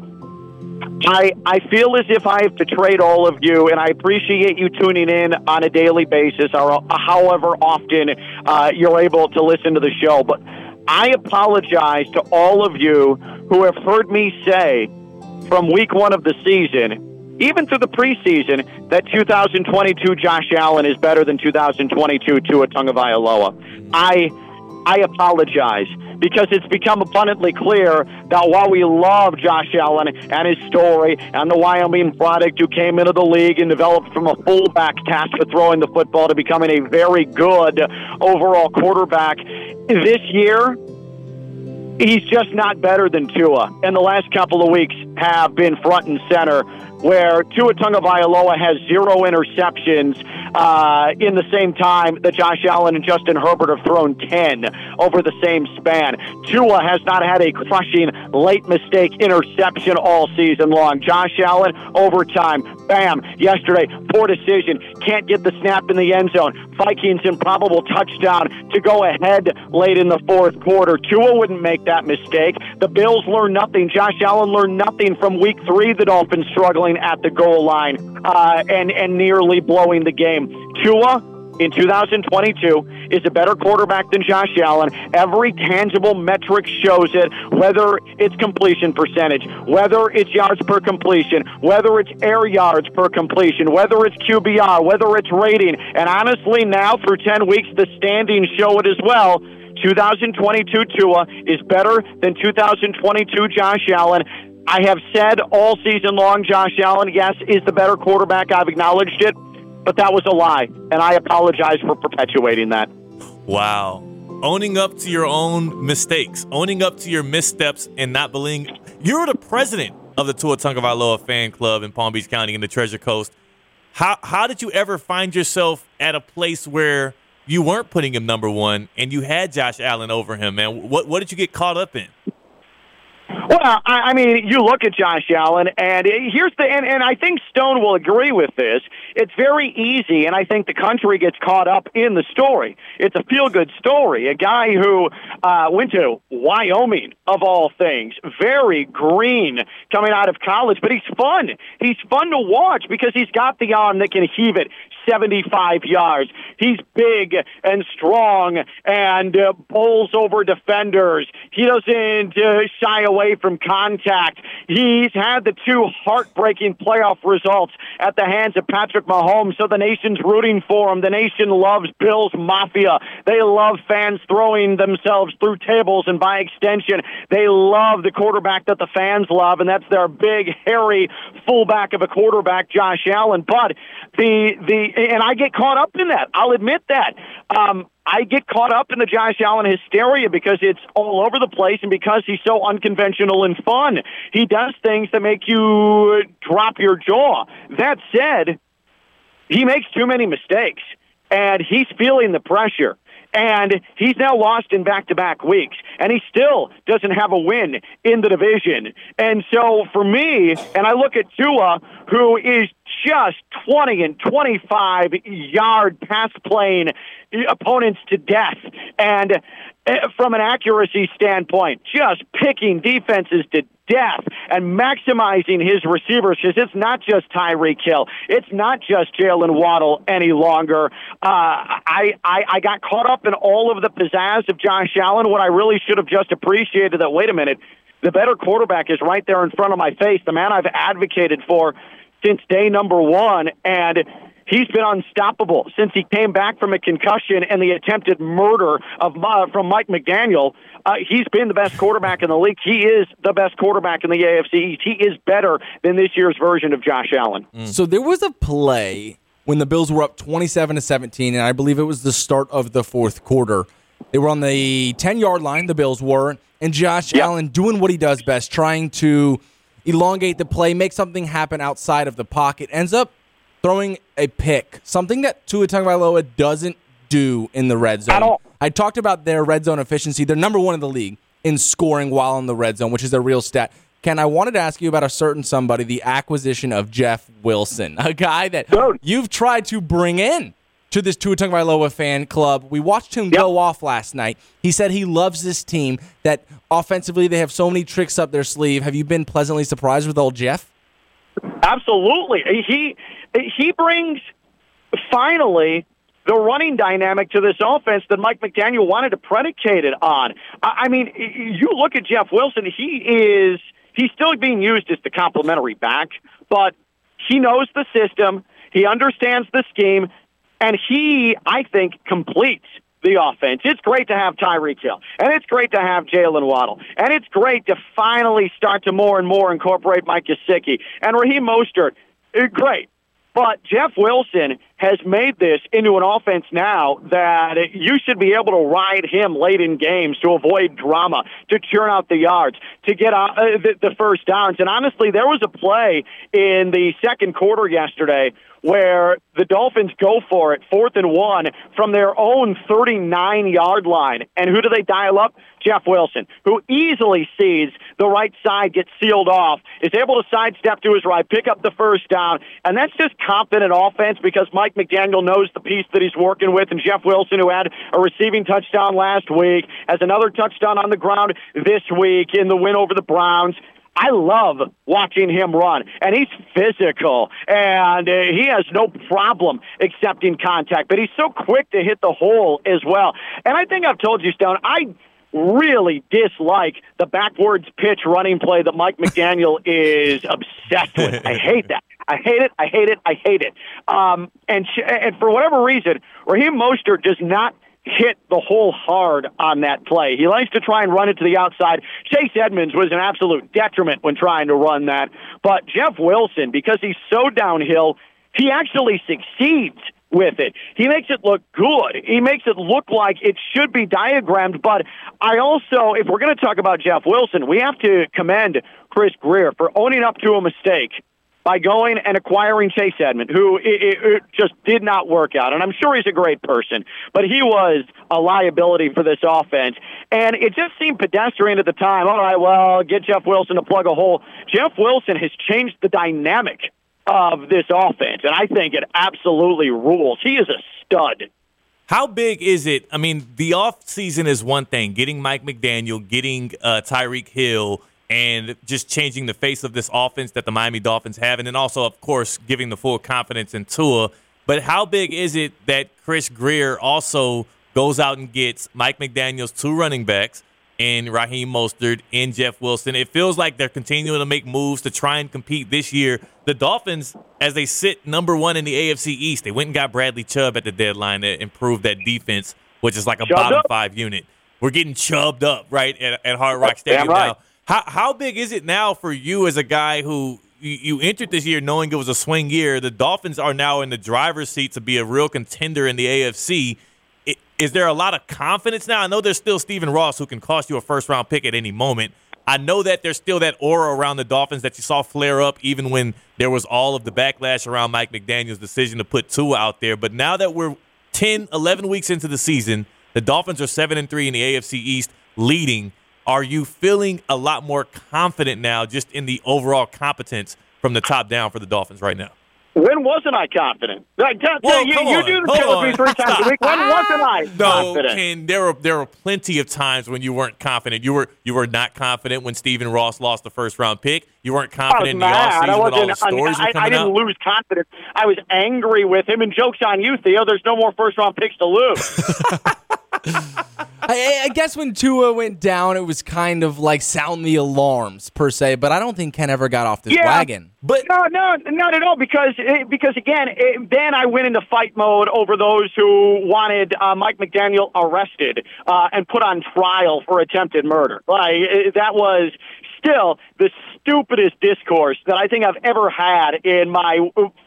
I, I feel as if I have betrayed all of you, and I appreciate you tuning in on a daily basis or however often uh, you're able to listen to the show. But I apologize to all of you who have heard me say from week one of the season, even through the preseason, that 2022 Josh Allen is better than 2022 Tua Tagovailoa. I I apologize because it's become abundantly clear that while we love Josh Allen and his story and the Wyoming product who came into the league and developed from a fullback tasked with throwing the football to becoming a very good overall quarterback, this year he's just not better than Tua. in the last couple of weeks have been front and center, where Tua Tagovailoa has zero interceptions uh, in the same time that Josh Allen and Justin Herbert have thrown 10 over the same span. Tua has not had a crushing late mistake interception all season long. Josh Allen, overtime, bam, yesterday, poor decision, can't get the snap in the end zone. Vikings improbable touchdown to go ahead late in the fourth quarter. Tua wouldn't make that mistake. The Bills learned nothing. Josh Allen learned nothing from week three, the Dolphins struggling at the goal line uh, and, and nearly blowing the game. Tua in 2022 is a better quarterback than Josh Allen. Every tangible metric shows it, whether it's completion percentage, whether it's yards per completion, whether it's air yards per completion, whether it's QBR, whether it's rating. And honestly, now through 10 weeks, the standings show it as well. 2022 Tua is better than 2022 Josh Allen. I have said all season long, Josh Allen, yes, is the better quarterback. I've acknowledged it, but that was a lie, and I apologize for perpetuating that. Wow. Owning up to your own mistakes, owning up to your missteps, and not believing you're the president of the Tua Tagovailoa fan club in Palm Beach County in the Treasure Coast. How how did you ever find yourself at a place where you weren't putting him number one and you had Josh Allen over him, man? What what did you get caught up in? Well, I, I mean, you look at Josh Allen, and here's the, and, and I think Stone will agree with this. It's very easy, and I think the country gets caught up in the story. It's a feel good story. A guy who uh, went to Wyoming, of all things, very green coming out of college, but he's fun. He's fun to watch because he's got the arm that can heave it 75 yards. He's big and strong and uh, bowls over defenders. He doesn't uh, shy away from contact. He's had the two heartbreaking playoff results at the hands of Patrick Mahomes, so the nation's rooting for him. The nation loves Bills Mafia. They love fans throwing themselves through tables, and by extension, they love the quarterback that the fans love, and that's their big, hairy fullback of a quarterback, Josh Allen. But the the and I get caught up in that. I'll admit that. Um, I get caught up in the Josh Allen hysteria because it's all over the place and because he's so unconventional and fun. He does things that make you drop your jaw. That said, he makes too many mistakes and he's feeling the pressure. And he's now lost in back to back weeks, and he still doesn't have a win in the division. And so for me, and I look at Tua, who is just 20 and 25 yard pass playing opponents to death. And uh, from an accuracy standpoint, just picking defenses to death and maximizing his receivers because it's not just Tyreek Hill. It's not just Jaylen Waddle any longer. Uh, I, I, I got caught up in all of the pizzazz of Josh Allen when I really should have just appreciated that, wait a minute, the better quarterback is right there in front of my face, the man I've advocated for since day number one. And He's been unstoppable since he came back from a concussion and the attempted murder of uh, from Mike McDaniel. Uh, he's been the best quarterback in the league. He is the best quarterback in the AFC East. He is better than this year's version of Josh Allen. Mm. So there was a play when the Bills were up 27 to 17, and I believe it was the start of the fourth quarter. They were on the 10 yard line, the Bills were, and Josh yep. Allen doing what he does best, trying to elongate the play, make something happen outside of the pocket, ends up throwing a pick, something that Tua Tagovailoa doesn't do in the red zone. At all. I talked about their red zone efficiency. They're number one in the league in scoring while in the red zone, which is a real stat. Ken, I wanted to ask you about a certain somebody, the acquisition of Jeff Wilson, a guy that Dude. you've tried to bring in to this Tua Tagovailoa fan club. We watched him yep. go off last night. He said he loves this team, that offensively they have so many tricks up their sleeve. Have you been pleasantly surprised with old Jeff? Absolutely. He he brings finally the running dynamic to this offense that Mike McDaniel wanted to predicate it on. I mean, you look at Jeff Wilson, he is he's still being used as the complementary back, but he knows the system, he understands the scheme, and he, I think, completes the offense. It's great to have Tyreek Hill, and it's great to have Jaylen Waddle, and it's great to finally start to more and more incorporate Mike Gesicki and Raheem Mostert. Great. But Jeff Wilson has made this into an offense now that you should be able to ride him late in games to avoid drama, to churn out the yards, to get uh, the, the first downs. And honestly, there was a play in the second quarter yesterday where the Dolphins go for it, fourth and one, from their own 39 yard line. And who do they dial up? Jeff Wilson, who easily sees the right side get sealed off, is able to sidestep to his right, pick up the first down. And that's just confident offense because Mike McDaniel knows the piece that he's working with. And Jeff Wilson, who had a receiving touchdown last week, has another touchdown on the ground this week in the win over the Browns. I love watching him run, and he's physical, and uh, he has no problem accepting contact, but he's so quick to hit the hole as well. And I think I've told you, Stone, I really dislike the backwards pitch running play that Mike McDaniel is obsessed with. I hate that. I hate it. I hate it. I hate it. Um, and sh- and for whatever reason, Raheem Mostert does not hit the hole hard on that play. He likes to try and run it to the outside. Chase Edmonds was an absolute detriment when trying to run that. But Jeff Wilson, because he's so downhill, he actually succeeds with it. He makes it look good. He makes it look like it should be diagrammed. But I also, if we're going to talk about Jeff Wilson, we have to commend Chris Grier for owning up to a mistake by going and acquiring Chase Edmond, who it, it, it just did not work out. And I'm sure he's a great person, but he was a liability for this offense. And it just seemed pedestrian at the time. All right, well, get Jeff Wilson to plug a hole. Jeff Wilson has changed the dynamic of this offense, and I think it absolutely rules. He is a stud. How big is it? I mean, the off season is one thing. Getting Mike McDaniel, getting uh, Tyreek Hill, and just changing the face of this offense that the Miami Dolphins have, and then also, of course, giving the full confidence in Tua. But how big is it that Chris Grier also goes out and gets Mike McDaniel's two running backs and Raheem Mostert and Jeff Wilson? It feels like they're continuing to make moves to try and compete this year. The Dolphins, as they sit number one in the AFC East, they went and got Bradley Chubb at the deadline to improve that defense, which is like a bottom up. five unit. We're getting chubbed up, right, at, at Hard Rock Stadium right. now. How how big is it now for you as a guy who you, you entered this year knowing it was a swing year? The Dolphins are now in the driver's seat to be a real contender in the AFC. Is there a lot of confidence now? I know there's still Stephen Ross who can cost you a first round pick at any moment. I know that there's still that aura around the Dolphins that you saw flare up even when there was all of the backlash around Mike McDaniel's decision to put Tua out there. But now that we're 10, 11 weeks into the season, the Dolphins are 7 and 3 in the AFC East, leading. Are you feeling a lot more confident now just in the overall competence from the top down for the Dolphins right now? When wasn't I confident? Like, tell, Whoa, you, you do the show with me three times a week. When wasn't I No, confident? Ken, there were there were plenty of times when you weren't confident. You were you were not confident when Stephen Ross lost the first round pick. You weren't I confident in the offseason when all the stories I, were I coming didn't out. lose confidence. I was angry with him. And jokes on you, Theo. Oh, there's no more first round picks to lose. I, I guess when Tua went down, it was kind of like sound the alarms per se. But I don't think Ken ever got off this Yeah. wagon. But No, no, not at all. Because eh, because again, eh, then I went into fight mode over those who wanted uh, Mike McDaniel arrested uh, and put on trial for attempted murder. Like eh, that was still the stupidest discourse that I think I've ever had in my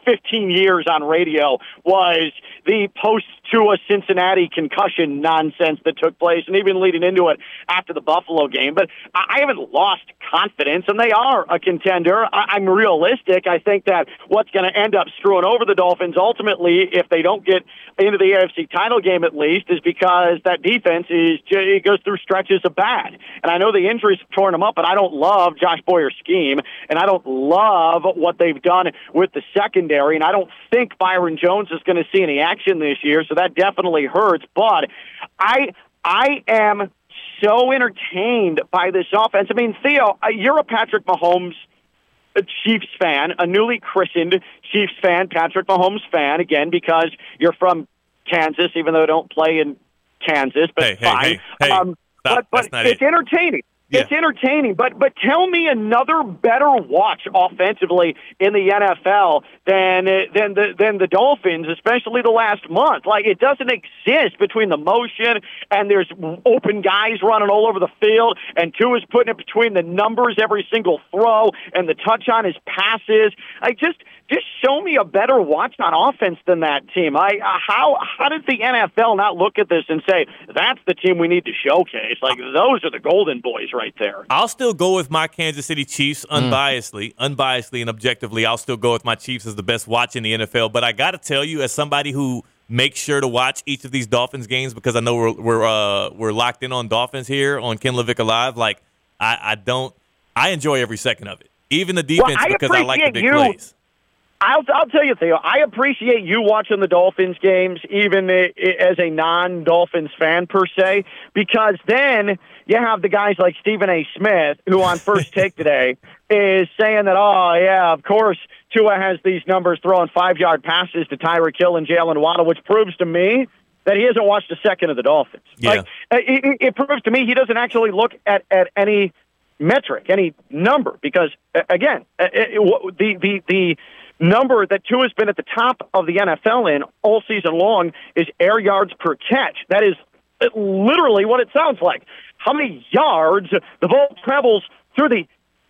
15 years on radio. Was the post to a Cincinnati concussion nonsense that took place, and even leading into it after the Buffalo game. But I haven't lost confidence, and they are a contender. I- I'm realistic. I think that what's going to end up screwing over the Dolphins ultimately, if they don't get into the AFC title game at least, is because that defense is it goes through stretches of bad. And I know the injuries have torn them up, but I don't love Josh Boyer's scheme, and I don't love what they've done with the secondary, and I don't think Byron Jones is going to see any action this year, so that definitely hurts. But I I am so entertained by this offense. I mean, Theo, uh, you're a Patrick Mahomes a Chiefs fan, a newly christened Chiefs fan, Patrick Mahomes fan, again, because you're from Kansas, even though I don't play in Kansas, but Hey, hey, fine. hey, hey, um, stop. but but it's it. entertaining. Yeah. It's entertaining, but but tell me another better watch offensively in the NFL than uh, than the than the Dolphins, especially the last month. Like it doesn't exist between the motion and there's open guys running all over the field, and Tua is putting it between the numbers every single throw, and the touch on his passes. I just just show me a better watch on offense than that team. I uh, how how does the NFL not look at this and say that's the team we need to showcase? Like those are the golden boys right there. I'll still go with my Kansas City Chiefs unbiasedly, unbiasedly and objectively. I'll still go with my Chiefs as the best watch in the NFL. But I got to tell you, as somebody who makes sure to watch each of these Dolphins games because I know we're we're uh, we're locked in on Dolphins here on Ken LaVicka Live. Like I, I don't, I enjoy every second of it, even the defense I because I like the big you. plays. I'll I'll tell you, Theo. I appreciate you watching the Dolphins games, even as a non-Dolphins fan per se, because then you have the guys like Stephen A. Smith, who on First Take today is saying that, oh yeah, of course Tua has these numbers throwing five-yard passes to Tyreek Hill and Jaylen Waddle, which proves to me that he hasn't watched a second of the Dolphins. Yeah. Like it, it, it proves to me he doesn't actually look at at any metric, any number, because uh, again, uh, it, it, the the the number that Tua has been at the top of the NFL in all season long is air yards per catch. That is literally what it sounds like. How many yards the ball travels through the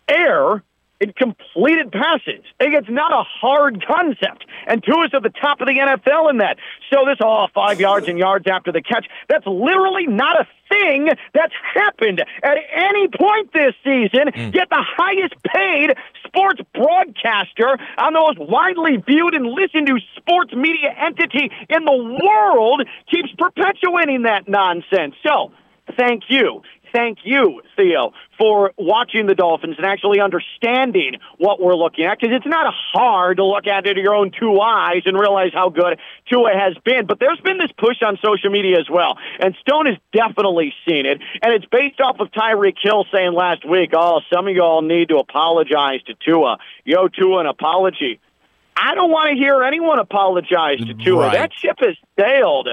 air in completed passes. It's not a hard concept. And Tua's at the top of the NFL in that. So this, all oh, five yards and yards after the catch, that's literally not a thing that's happened at any point this season. Mm. Yet the highest paid sports broadcaster on the most widely viewed and listened to sports media entity in the world keeps perpetuating that nonsense. So thank you. Thank you, Theo, for watching the Dolphins and actually understanding what we're looking at. Because it's not hard to look at it with your own two eyes and realize how good Tua has been. But there's been this push on social media as well. And Stone has definitely seen it. And it's based off of Tyreek Hill saying last week, oh, some of y'all need to apologize to Tua. Yo, Tua, an apology. I don't want to hear anyone apologize to Tua. Right. That ship has sailed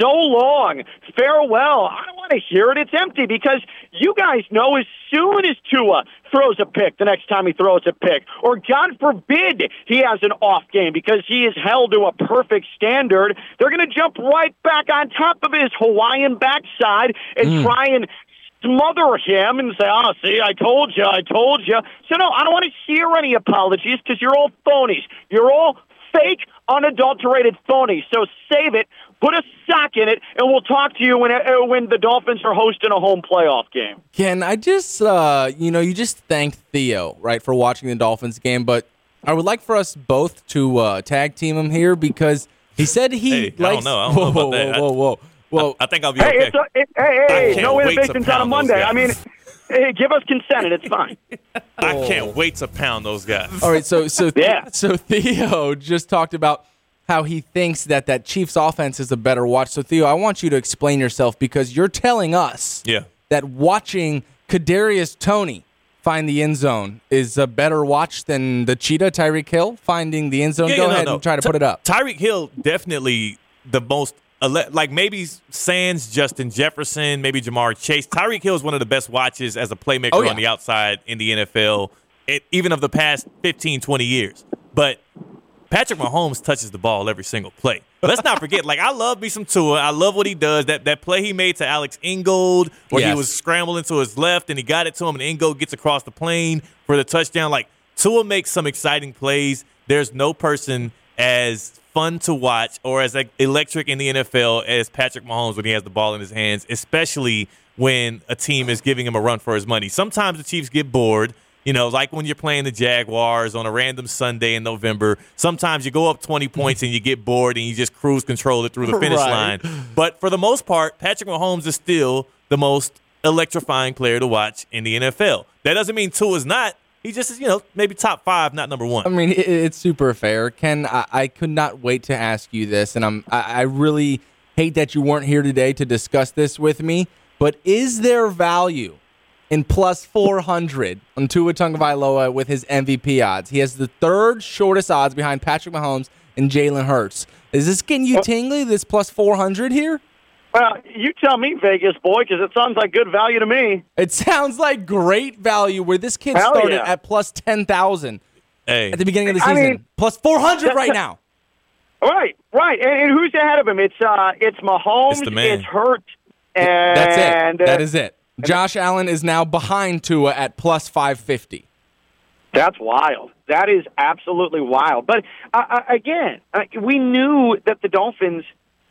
so long. Farewell. I don't want to hear it. It's empty because you guys know as soon as Tua throws a pick the next time he throws a pick, or God forbid he has an off game because he is held to a perfect standard, they're going to jump right back on top of his Hawaiian backside and mm. try and smother him and say, "Oh, see, I told you, I told you." So no, I don't want to hear any apologies because you're all phonies. You're all fake, unadulterated phonies. So save it, put a sock in it, and we'll talk to you when uh, when the Dolphins are hosting a home playoff game. Ken, I just, uh, you know, you just thanked Theo, right, for watching the Dolphins game, but I would like for us both to uh, tag team him here because he said he Hey, I don't know. I don't know whoa, about that. whoa, whoa, whoa, whoa. I think I'll be Hey, okay. it's a, it, hey, I hey, no wait to innovations on a Monday. I mean, Hey, give us consent and it's fine. I can't wait to pound those guys. All right, so so Yeah. so Theo just talked about how he thinks that that Chiefs offense is a better watch. So Theo, I want you to explain yourself because you're telling us Yeah. that watching Kadarius Toney find the end zone is a better watch than the cheetah Tyreek Hill finding the end zone. Yeah, Go no, ahead no. and try to Ty- put it up. Tyreek Hill definitely the most ele- like maybe Sands, Justin Jefferson, maybe Ja'Marr Chase. Tyreek Hill is one of the best watches as a playmaker Oh, yeah. on the outside in the NFL, it, even of the past 15, 20 years. But Patrick Mahomes touches the ball every single play. Let's not forget, like I love me some Tua. I love what he does. That that play he made to Alec Ingold, where he was scrambling to his left and he got it to him, and Ingold gets across the plane for the touchdown. Like Tua makes some exciting plays. There's no person as fun to watch or as like, electric in the NFL as Patrick Mahomes when he has the ball in his hands, especially when a team is giving him a run for his money. Sometimes the Chiefs get bored. You know, like when you're playing the Jaguars on a random Sunday in November. Sometimes you go up 20 points and you get bored and you just cruise control it through the finish Right. line. But for the most part, Patrick Mahomes is still the most electrifying player to watch in the NFL. That doesn't mean Tua is not. He just is, you know, maybe top five, not number one. I mean, it, it's super fair. Ken, I, I could not wait to ask you this, and I'm I, I really hate that you weren't here today to discuss this with me. But is there value in plus 400 on Tua Tagovailoa with his MVP odds? He has the third shortest odds behind Patrick Mahomes and Jalen Hurts. Is this getting you tingly? This plus 400 here? Well, you tell me, Vegas boy, because it sounds like good value to me. It sounds like great value. Where this kid Hell started yeah. at plus 10,000 hey, at the beginning of the I season, mean- plus 400 right now. Right, right. And, and who's ahead of him? It's uh, it's Mahomes. It's the man. It's Hurt. And That's it. uh, That is it. Josh Allen is now behind Tua at plus 550. That's wild. That is absolutely wild. But uh, uh, again, uh, we knew that the Dolphins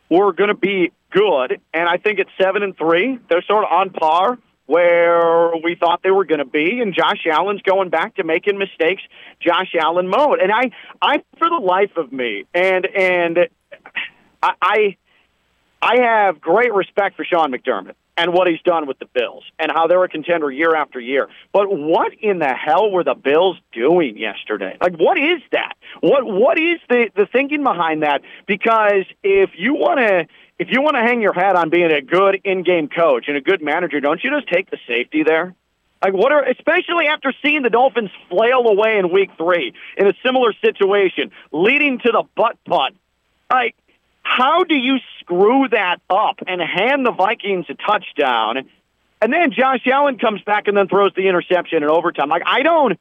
were going to be good, and I think at seven and three, they're sort of on par where we thought they were going to be. And Josh Allen's going back to making mistakes, Josh Allen mode. And I, I for the life of me, and and I. I I have great respect for Sean McDermott and what he's done with the Bills and how they're a contender year after year. But what in the hell were the Bills doing yesterday? Like, what is that? What what is the the thinking behind that? Because if you want to. If you want to hang your hat on being a good in-game coach and a good manager, don't you just take the safety there? Like what are especially after seeing the Dolphins flail away in week three in a similar situation, leading to the butt putt. Like how do you screw that up and hand the Vikings a touchdown? And then Josh Allen comes back and then throws the interception in overtime. Like I don't.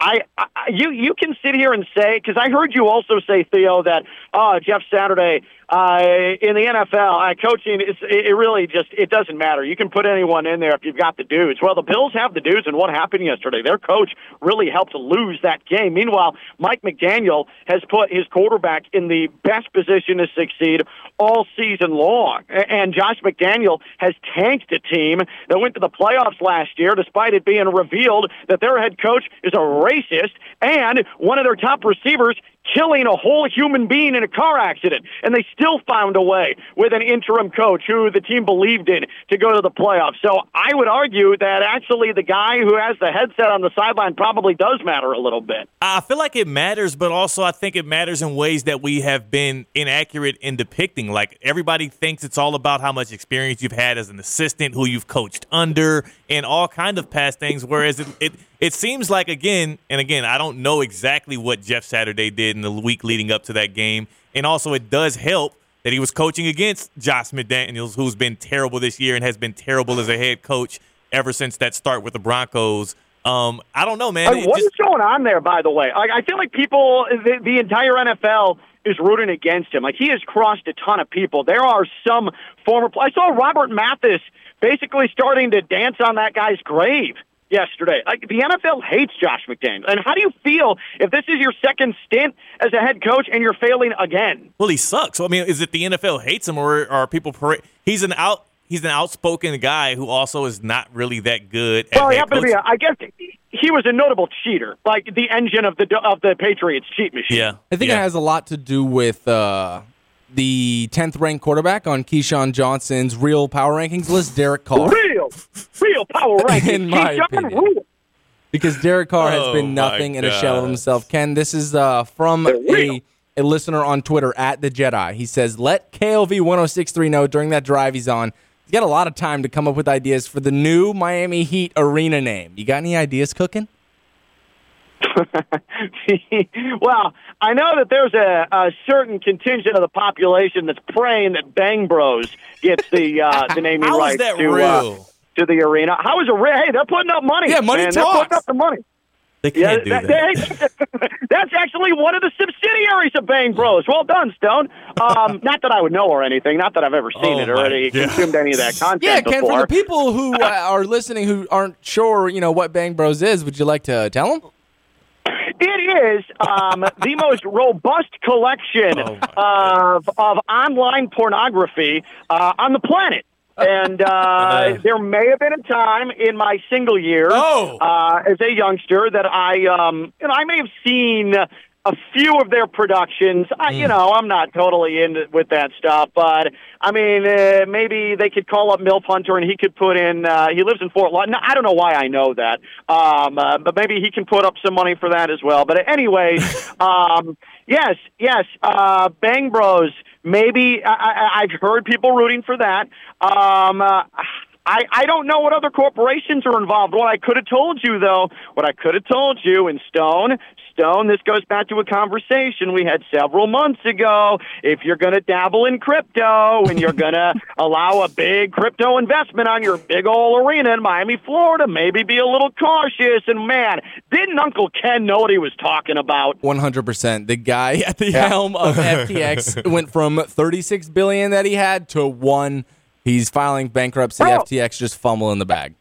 I, I you you can sit here and say because I heard you also say Theo that uh, Jeff Saturday uh, in the NFL uh, coaching is it, really just it doesn't matter. You can put anyone in there if you've got the dudes. Well, the Bills have the dudes, and what happened yesterday? Their coach really helped lose that game. Meanwhile, Mike McDaniel has put his quarterback in the best position to succeed all season long, and Josh McDaniel has tanked a team that went to the playoffs last year, despite it being revealed that their head coach is a racist and one of their top receivers killing a whole human being in a car accident. And they still found a way with an interim coach who the team believed in to go to the playoffs. So I would argue that actually the guy who has the headset on the sideline probably does matter a little bit. I feel like it matters, but also I think it matters in ways that we have been inaccurate in depicting. Like everybody thinks it's all about how much experience you've had as an assistant, who you've coached under, and all kind of past things. Whereas it it, it seems like again and again, I don't know exactly what Jeff Saturday did in the week leading up to that game, and also it does help that he was coaching against Josh McDaniels, who's been terrible this year and has been terrible as a head coach ever since that start with the Broncos. Um, I don't know, man. Like, what is just- going on there, by the way? Like, I feel like people, the, the entire NFL is rooting against him. Like, he has crossed a ton of people. There are some former. Players. I saw Robert Mathis basically starting to dance on that guy's grave yesterday. Like, the NFL hates Josh McDaniel. And how do you feel if this is your second stint as a head coach and you're failing again? Well, he sucks. I mean, is it the NFL hates him, or are people? Parade? He's an out. He's an outspoken guy who also is not really that good. At Well, he head happened to be. A, I guess he was a notable cheater, like the engine of the of the Patriots cheat machine. yeah, I think yeah. it has a lot to do with uh, the 10th ranked quarterback on Keyshawn Johnson's real power rankings list, Derek Carr. Real, real power rankings. In my Keyshawn, opinion. real. because Derek Carr has Oh, been my nothing in a shell of himself. Ken, this is uh, from a, a listener on Twitter at the Jedi. He says, "Let KLV 1063 know during that drive he's on. He's got a lot of time to come up with ideas for the new Miami Heat arena name. You got any ideas cooking?" well, I know that there's a, a certain contingent of the population that's praying that Bang Bros gets the uh, the naming How rights to uh, to the arena. How is it real? Hey, they're putting up money. Yeah, money man. They're putting up the money. They can't do that. that- that's actually one of the subsidiaries of Bang Bros. Well done, Stone. Um, not that I would know or anything. Not that I've ever seen Oh, it or any, consumed any of that content Yeah, Ken. before. For the people who uh, are listening who aren't sure, you know what Bang Bros is, would you like to tell them? It is um, the most robust collection Oh, of of online pornography uh, on the planet. And uh, there may have been a time in my single years Oh. uh, as a youngster that I, um, you know, I may have seen a few of their productions. I, you know, I'm not totally in with that stuff, but I mean, uh, maybe they could call up Milf Hunter and he could put in. Uh, he lives in Fort Lauderdale. I don't know why I know that, um, uh, but maybe he can put up some money for that as well. But anyways, um, yes, yes, uh, Bang Bros. Maybe I, I, I've heard people rooting for that. Um, uh, I, I don't know what other corporations are involved. What I could have told you, though, what I could have told you in Stone, Stone, this goes back to a conversation we had several months ago. If you're going to dabble in crypto and you're going to allow a big crypto investment on your big old arena in Miami, Florida, maybe be a little cautious. And man, didn't Uncle Ken know what he was talking about? One hundred percent. The guy at the helm of FTX went from thirty-six billion that he had to one. He's filing bankruptcy. Bro. FTX just fumbling the bag.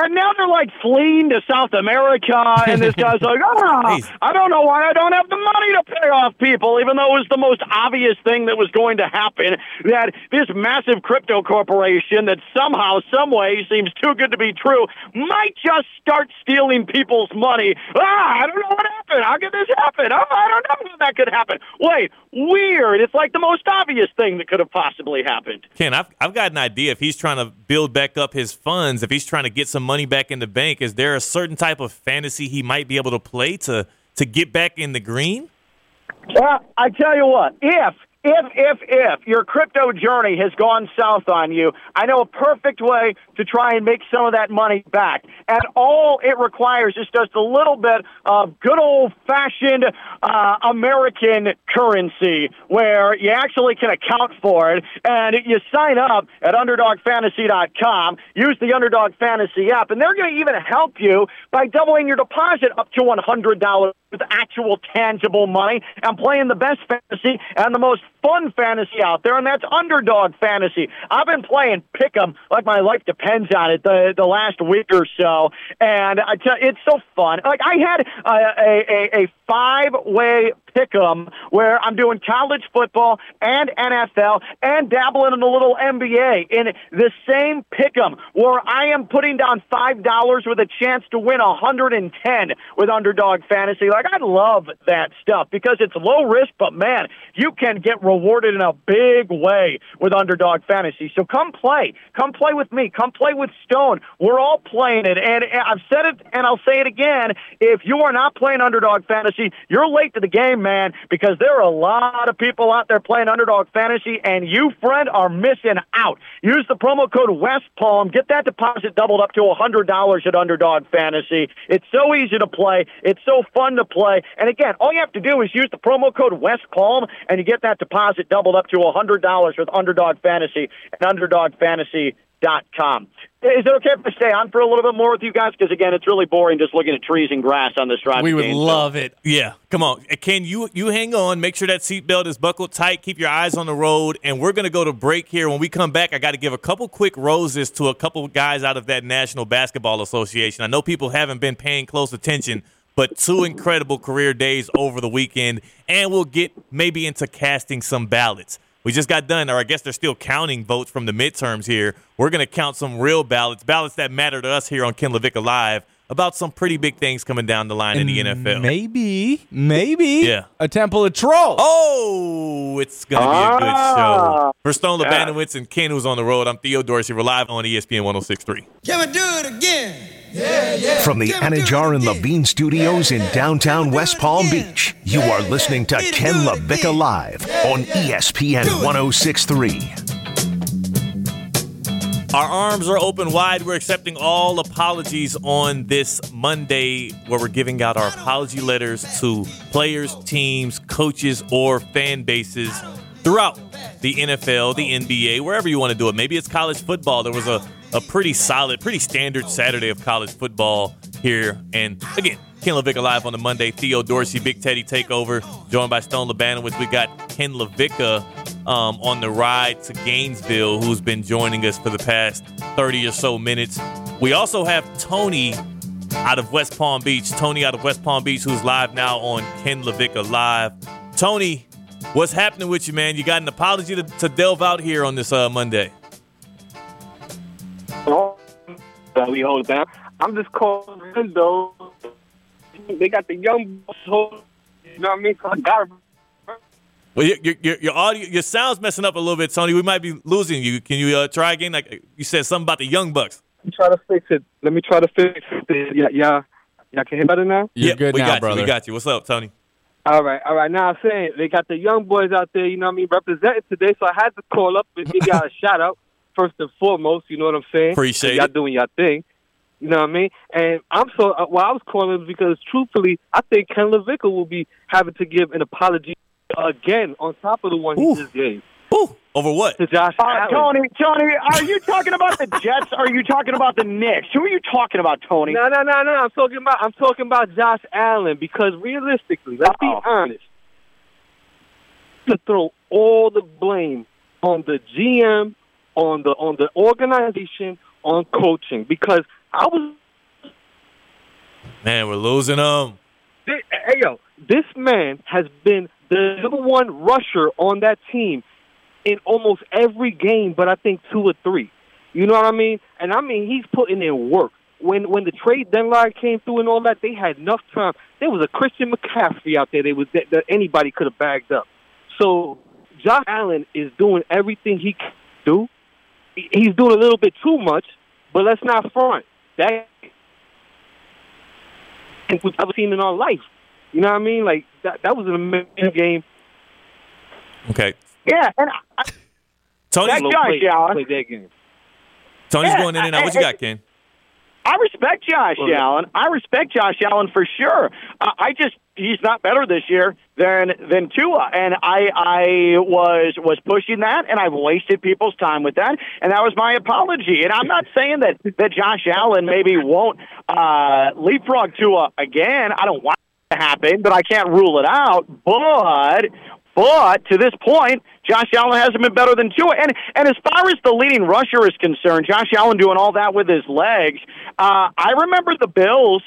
And now they're like fleeing to South America, and this guy's like, ah, He's- I don't know why I don't have the money to pay off people, even though it was the most obvious thing that was going to happen. That this massive crypto corporation that somehow, some way seems too good to be true might just start stealing people's money. Ah, I don't know what happened. How could this happen? Oh, I don't know how that could happen. Wait, weird. It's like the most obvious thing that could have possibly happened. Ken, I've, I've got an idea. If he's trying to build back up his funds, if he's trying to get some money back in the bank, is there a certain type of fantasy he might be able to play to to get back in the green? Well, I tell you what, if if if if your crypto journey has gone south on you, I know a perfect way to try and make some of that money back. And all it requires is just a little bit of good old fashioned uh, American currency where you actually can account for it. And you sign up at UnderdogFantasy.com, use the Underdog Fantasy app, and they're going to even help you by doubling your deposit up to $100 with actual tangible money and playing the best fantasy and the most fun fantasy out there, and that's underdog fantasy. I've been playing pick 'em like my life depends on it the the last week or so, and it's so fun. Like I had a a, a, a five way pick 'em where I'm doing college football and NFL and dabbling in a little NBA in the same pick 'em where I am putting down five dollars with a chance to win a hundred and ten with underdog fantasy. Like I love that stuff because it's low risk, but man, you can get rewarded in a big way with underdog fantasy. So come play, come play with me, come play with Stone. We're all playing it, and I've said it and I'll say it again. If you are not playing underdog fantasy, you're late to the game, man, because there are a lot of people out there playing underdog fantasy, and you, friend, are missing out. Use the promo code West Palm, get that deposit doubled up to a hundred dollars at Underdog Fantasy. It's so easy to play, it's so fun to play, and again, all you have to do is use the promo code West Palm, and you get that deposit doubled up to a hundred dollars with Underdog Fantasy and UnderdogFantasy.com. Is it okay if I stay on for a little bit more with you guys? Because again, it's really boring just looking at trees and grass on this drive. We would Gainesville. love it. Yeah, come on, Uh, Ken. You you hang on. Make sure that seatbelt is buckled tight. Keep your eyes on the road, and we're gonna go to break here. When we come back, I got to give a couple quick roses to a couple guys out of that National Basketball Association. I know people haven't been paying close attention, but two incredible career days over the weekend, and we'll get maybe into casting some ballots. We just got done, or I guess they're still counting votes from the midterms here. We're going to count some real ballots, ballots that matter to us here on Ken LaVicka Live about some pretty big things coming down the line in the NFL. Maybe, maybe. Yeah. A Temple of Troll. Oh, it's going to be a good Ah. show. For Stone Yeah. Labanowitz and Ken, who's on the road, I'm Theo Dorsey. We're live on ESPN 1063. Can we do it again? From the Anidjar and Levine Studios in downtown West Palm Beach, you are listening to Ken LaVicka Live on ESPN 1063. Our arms are open wide. We're accepting all apologies on this Monday, where we're giving out our apology letters to players, teams, coaches, or fan bases throughout the NFL, the NBA, wherever you want to do it. Maybe it's college football. There was a, a pretty solid, pretty standard Saturday of college football here. And again, Ken LaVicka live on the Monday. Theo Dorsey, Big Teddy Takeover, joined by Stone Labanowitz. We got Ken LaVicka um, on the ride to Gainesville, who's been joining us for the past 30 or so minutes. We also have Tony out of West Palm Beach. Tony out of West Palm Beach, who's live now on Ken LaVicka Live. Tony, what's happening with you, man? You got an apology to, to delve out here on this uh, Monday. That we hold down. I'm just calling though. They got the young boys hold- You know what I mean? So I got Well, your, your, your, your audio, your sound's messing up a little bit, Tony. We might be losing you. Can you uh, try again? Like you said something about the Young Bucks. Let me try to fix it. Let me try to fix it. Yeah, yeah. Y'all can hear better now? You're Yeah, good we now, got brother. you. We got you. What's up, Tony? All right, all right. Now I'm saying they got the young boys out there, you know what I mean, representing today. So I had to call up and give y'all a shout out first and foremost. You know what I'm saying? Appreciate y'all it. doing your thing. You know what I mean? And I'm so uh, well. I was calling because truthfully, I think Ken LaVicka will be having to give an apology again on top of the one Ooh. he just gave Ooh, over what? to Josh Uh, Tony, Tony, are you talking about the Jets? Or are you talking about the Knicks? Who are you talking about, Tony? No, no, no, no. I'm talking about I'm talking about Josh Allen because realistically, let's Uh-oh. be honest. To throw all the blame on the GM, on the on the organization, on coaching because I was Man, we're losing them. Hey, hey, yo, this man has been the number one rusher on that team in almost every game, but I think two or three. You know what I mean? And I mean, he's putting in work. When when the trade deadline came through and all that, they had enough time. There was a Christian McCaffrey out there. They was that, that anybody could have bagged up. So Josh Allen is doing everything he can do. He- He's doing a little bit too much, but let's not front. That we've ever seen in our life. You know what I mean? Like that that was an amazing game. Okay. Yeah, and I, Tony, That play, play their game. Tony's Yeah, going in and out. What you got, Ken? I respect Josh Well, Allen. I respect Josh Allen for sure. Uh, I just he's not better this year than than Tua, and I I was was pushing that, and I've wasted people's time with that, and that was my apology. And I'm not saying that that Josh Allen maybe won't uh, leapfrog Tua again. I don't want happen, but I can't rule it out. But but to this point, Josh Allen hasn't been better than Tua. And and as far as the leading rusher is concerned, Josh Allen doing all that with his legs. Uh, I remember the Bills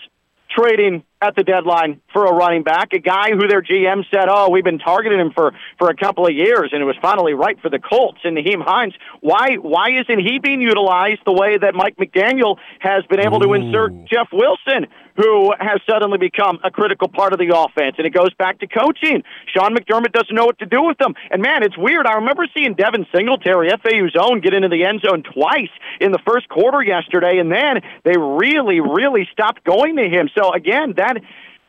trading at the deadline for a running back, a guy who their GM said, "Oh, we've been targeting him for for a couple of years, and it was finally right for the Colts." And Nyheim Hines, why why isn't he being utilized the way that Mike McDaniel has been able to insert Jeff Wilson, who has suddenly become a critical part of the offense? And it goes back to coaching. Sean McDermott doesn't know what to do with them. And man, it's weird. I remember seeing Devin Singletary, FAU's own, get into the end zone twice in the first quarter yesterday, and then they really, really stopped going to him. So again, that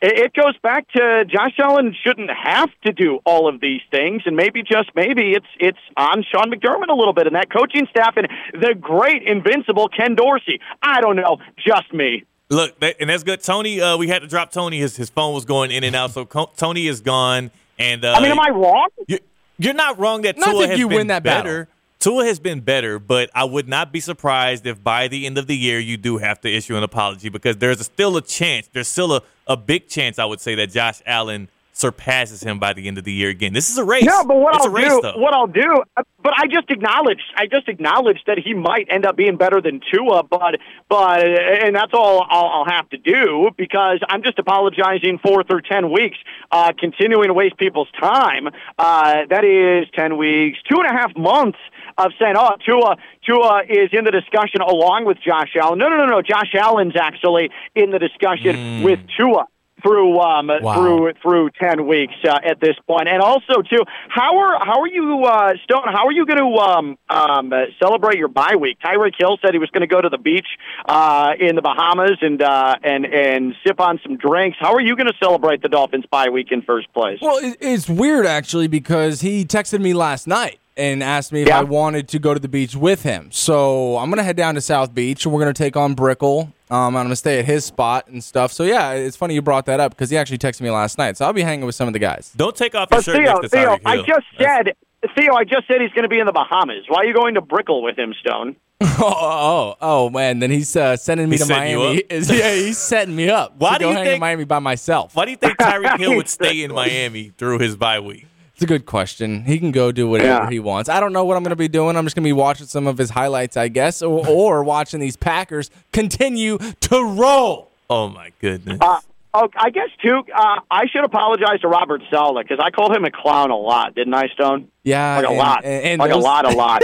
it goes back to Josh Allen shouldn't have to do all of these things, and maybe just maybe it's it's on Sean McDermott a little bit and that coaching staff and the great invincible Ken Dorsey. I don't know, just me. Look, that, and that's good. Tony, uh, we had to drop Tony. His his phone was going in and out, so Co- Tony is gone. And uh, I mean, am I wrong? You, you're not wrong that No, I Tua think has you been win that better. battle. Tua has been better, but I would not be surprised if by the end of the year you do have to issue an apology because there's a, still a chance. There's still a, a big chance, I would say, that Josh Allen surpasses him by the end of the year again. This is a race. No, but what it's I'll race, do, though. what I'll do, uh, but I just acknowledged, I just acknowledged that he might end up being better than Tua, but, but, and that's all I'll, I'll have to do because I'm just apologizing for through ten weeks, uh, continuing to waste people's time. Uh, that is ten weeks, two and a half months of saying, oh, Tua, Tua is in the discussion along with Josh Allen. No, no, no, no. Josh Allen's actually in the discussion with Tua through um Wow. through through ten weeks uh, at this point, and also too, how are how are you uh, Stone? How are you going to um, um, uh, celebrate your bye week? Tyreek Hill said he was going to go to the beach uh, in the Bahamas and uh, and and sip on some drinks. How are you going to celebrate the Dolphins bye week in first place? Well, it's weird actually because he texted me last night and asked me if Yeah. I wanted to go to the beach with him. So I'm gonna head down to South Beach and we're gonna take on Brickell. Um, I'm gonna stay at his spot and stuff. So yeah, it's funny you brought that up because he actually texted me last night. So I'll be hanging with some of the guys. Don't take off your But shirt Theo, next to Theo, I Hill. just That's- said. Theo, I just said he's going to be in the Bahamas. Why are you going to Brickell with him, Stone? oh, oh, oh, man! Then he's uh, sending me He's to setting Miami. yeah, he's setting me up. Why to do go you hang in think- Miami by myself? Why do you think Tyreek Hill would stay in Miami through his bye week? It's a good question. He can go do whatever Yeah. he wants. I don't know what I'm going to be doing. I'm just going to be watching some of his highlights, I guess, or, or watching these Packers continue to roll. Oh my goodness. Uh, oh, I guess too. Uh, I should apologize to Robert Saleh because I called him a clown a lot, didn't I, Stone? Yeah, Like a and- lot, and- and like those- a lot, a lot.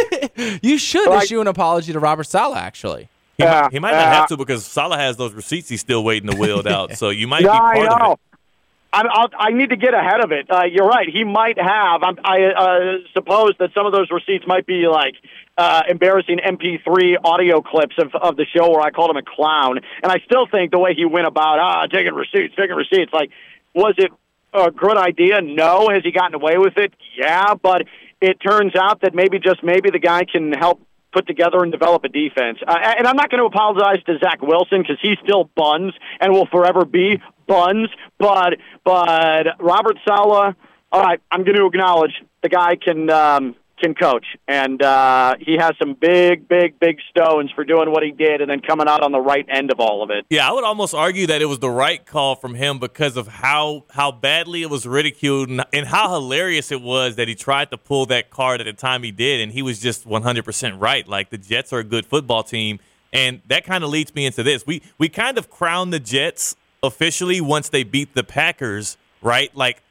You should Like- issue an apology to Robert Saleh. Actually, He, Yeah, might, he might not uh, have to because Saleh has those receipts he's still waiting to wield out. So you might Yeah, be I part of it. I'm, I'll, I need to get ahead of it. Uh, you're right. He might have. I'm, I uh, suppose that some of those receipts might be like uh, embarrassing MP3 audio clips of, of the show where I called him a clown. And I still think the way he went about ah taking receipts, taking receipts, like was it a good idea? No. Has he gotten away with it? Yeah. But it turns out that maybe just maybe the guy can help put together and develop a defense. Uh, and I'm not going to apologize to Zach Wilson because he's still buns and will forever be buns. But but Robert Saleh, all right, I'm going to acknowledge the guy can um, can coach, and uh, he has some big, big, big stones for doing what he did, and then coming out on the right end of all of it. Yeah, I would almost argue that it was the right call from him because of how how badly it was ridiculed and, and how hilarious it was that he tried to pull that card at the time he did, and he was just 100% right. Like the Jets are a good football team, and that kind of leads me into this. We we kind of crowned the Jets officially once they beat the Packers, right? Like